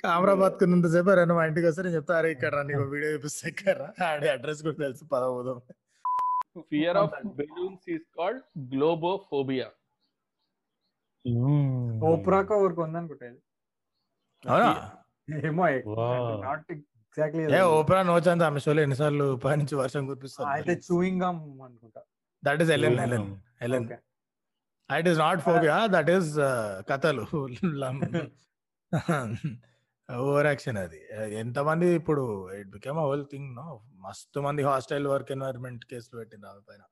కామరా బతుకున్నంత సేపు రెండు మా ఇంటికి వస్తే నేను చెప్తా అరే ఇక్కడ రా, నీకు వీడియో చూపిస్తే ఇక్కడ రా." ఆడి అడ్రస్ కూడా తెలుసు పదవుదాం fear of balloons is called globophobia ఓప్రాకో ఊరికి ఉందనుకుంటా ఇది. అవునా? ఏమో. Not exactly a Oprah no ఆమె షోలో ఎన్నిసార్లు పై నుంచి వర్షం అయితే కురిపిస్తారు చూయింగ్ గమ్ అనుకుంటా. That is Ellen Ellen Ellen Okay. It is not phobia that is కథలు. ఓవర్ యాక్షన్ అది. ఎంతమంది ఇప్పుడు it become whole thing no మస్తు మంది హాస్టైల్ వర్క్ ఎన్వైరన్మెంట్ కేసులు పెట్టింది ఆమె పైన.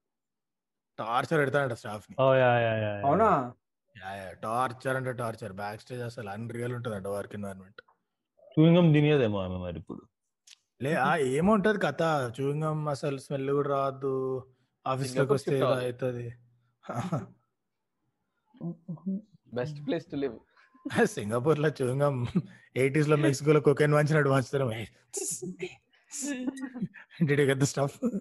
టార్చర్ పెడతాడంట స్టాఫ్ని ఓ యా యా యా అవునా? టార్చర్ అంటే టార్చర్ బ్యాక్ స్టేజ్ అసలు అన్రియల్ ఉంటుందంట వర్క్ ఎన్వైరన్మెంట్ చూయింగం తినేదేమో ఆమె మరి ఇప్పుడు. లే ఆ ఏముంటది కథ. చూయింగం అసలు స్మెల్ కూడా రాదు. ఆఫీస్లోకి Singapore వస్తే అవ్వాలి. అవుతుంది బెస్ట్ ప్లేస్ టు లివ్. సింగపూర్లో చూయింగం ఎయిటీస్లో మెక్సికోలో కొకెన్ వంచినట్టు వంచుతారు. Did you get the stuff?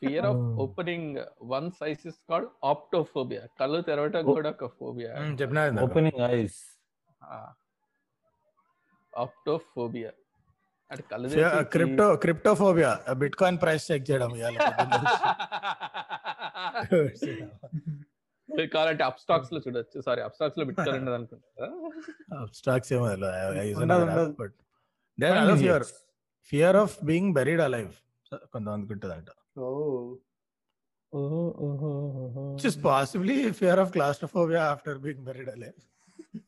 Fear of. Opening one's eyes is called optophobia కళ్ళు తెరవటం. కూడా ఒక ఫోబియా. చెప్పినా. Opening eyes optophobia crypto cryptophobia. Bitcoin price check చేయడం కావాలంటే అప్ స్టాక్స్లో చూడొచ్చు. సారీ అప్ స్టాక్స్లో బిట్కాయిన్ ఉండదు అనుకుంటా స్టాక్స్ ఏమో. But there other fear fear of being buried alive కొంతమందికి ఉంటుందంట which is possibly fear of claustrophobia after being buried alive.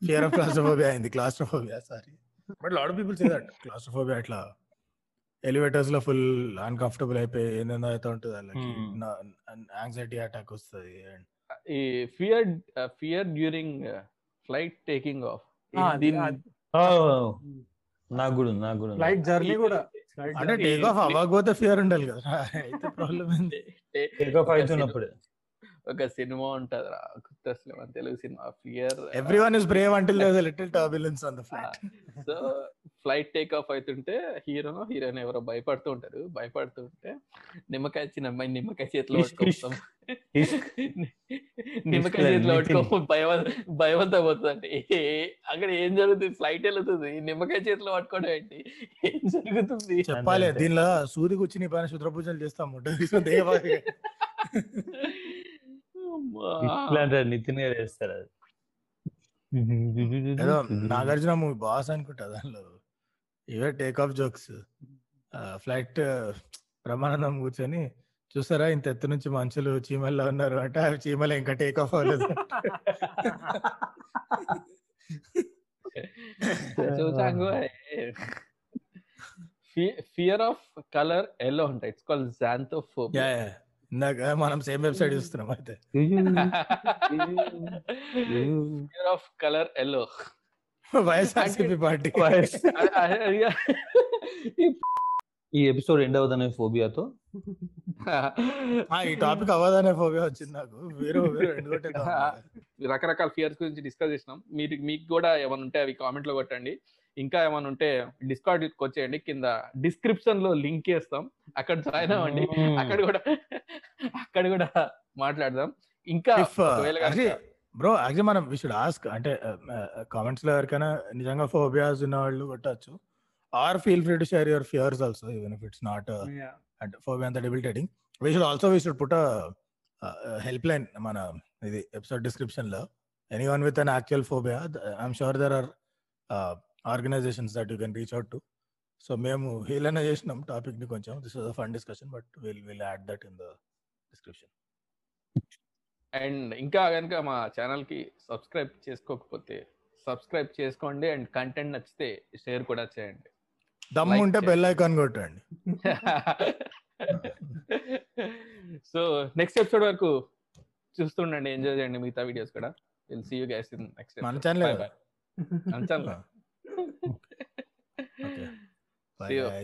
Fear of claustrophobia in the lot of people say that. Claustrophobia అట్లా ఎలివేటర్స్లో full uncomfortable అయిపోయి ఏందో అయితే ఉంటుంది వాళ్ళకి. Anxiety attack వస్తుంది and ఈ fear fear during flight taking off Ah, నాకు కూడా నాకు కూడా. ఫ్లైట్ జర్నీ కూడా. Flight అంటే journey. టేక్ ఆఫ్ అవ్వకపోతే ఫియర్ ఉండాలి కదా. అయితే ప్రాబ్లం ఏంది? Take off అవుతున్నప్పుడు. ఒక సినిమా ఉంటది రా గుర్తొస్తలే మన Telugu cinema fear everyone is brave until there little turbulence on the flight so flight take off అవుతుంటే హీరో హీరోయిన్ ఎవరో భయపడుతూ ఉంటారు. భయపడుతూ ఉంటే నిమ్మకాయ చిన్న అమ్మాయి నిమ్మకాయ చేతిలో పట్టుకోస్తాం. నిమ్మకాయ చేతిలో. పట్టుకో భయం భయవంతా పోతుంది అంటే అక్కడ ఏం జరుగుతుంది? ఫ్లైట్ వెళ్తుంది. నిమ్మకాయ చేతిలో పట్టుకోవడం ఏంటి? ఏం జరుగుతుంది? చెప్పాలి. దీనిలో సూది కూర్చుని పైన శుద్ర పూజలు చేస్తాము. ఇట్లాంటి నితిన్ గారు చేస్తారు అది. ఏదో నాగార్జున మూవీ బాస్ అనుకుంటా దానిలో. ఇవే take off jokes flight Brahmanandam కూర్చొని చూసారా ఇంత ఎత్తు నుంచి మనుషులు చీమల్లో ఉన్నారు అంటే అవి చీమలు ఇంకా టేక్ ఆఫ్ అవ్వలేదు ఫియర్ ఆఫ్ కలర్ ఎల్లో ఉంటాయి. It's call yeah, xanthophobia yeah. ఇందాక మనం సేమ్ వెబ్సైట్ చూస్తున్నాం అయితే. Of colour yellow YSRCP party. ఈ ఎపిసోడ్ ఎండ్ అవుతానే ఫోబియాతో. ఆ, ఈ టాపిక్ అవ్వదనే ఫోబియా వచ్చింది నాకు. వేరే. రకరకాల ఫియర్స్ గురించి డిస్కస్ చేసినాం. మీరు మీకు కూడా ఏమైనా ఉంటే అవి కామెంట్లో కొట్టండి. ఇంకా ఏమైనా ఉంటే డిస్కార్డ్ వచ్చేయండి కింద డిస్క్రిప్షన్లో లింక్ చేస్తాం అక్కడ జాయిన్ అవ్వండి. అక్కడ కూడా అక్కడ కూడా మాట్లాడదాం. ఇంకా uh, బ్రో యాక్చువల్లీ మనం వి షుడ్ ఆస్క్ అంటే కామెంట్స్లో ఎవరికైనా నిజంగా ఫోబియాస్ ఉన్న వాళ్ళు కొట్టచ్చు or feel free to share your fears also even if it's not. అంటే ఫోబియా అంత debilitating we should also we should put helpline మన ఇది ఎపిసోడ్ డిస్క్రిప్షన్లో. Anyone with an actual phobia I'm sure there are organisations that you can reach out to. So మేము హీలైనా చేసినాం టాపిక్ని కొంచెం this is fun discussion but will will add that in the description and ఇంకా కనుక మా ఛానల్కి సబ్స్క్రైబ్ చేసుకోకపోతే సబ్స్క్రైబ్ చేసుకోండి అండ్ కంటెంట్ నచ్చితే షేర్ కూడా చేయండి. దమ్ము ఉంటే. బెల్ ఐకాన్ కొట్టండి. సో నెక్స్ట్ ఎపిసోడ్ వరకు చూస్తుండండి ఎంజాయ్ చేయండి మిగతా వీడియోస్ కూడా. Will see you guys in next మన ఛానల్ మన channel okay See you. Bye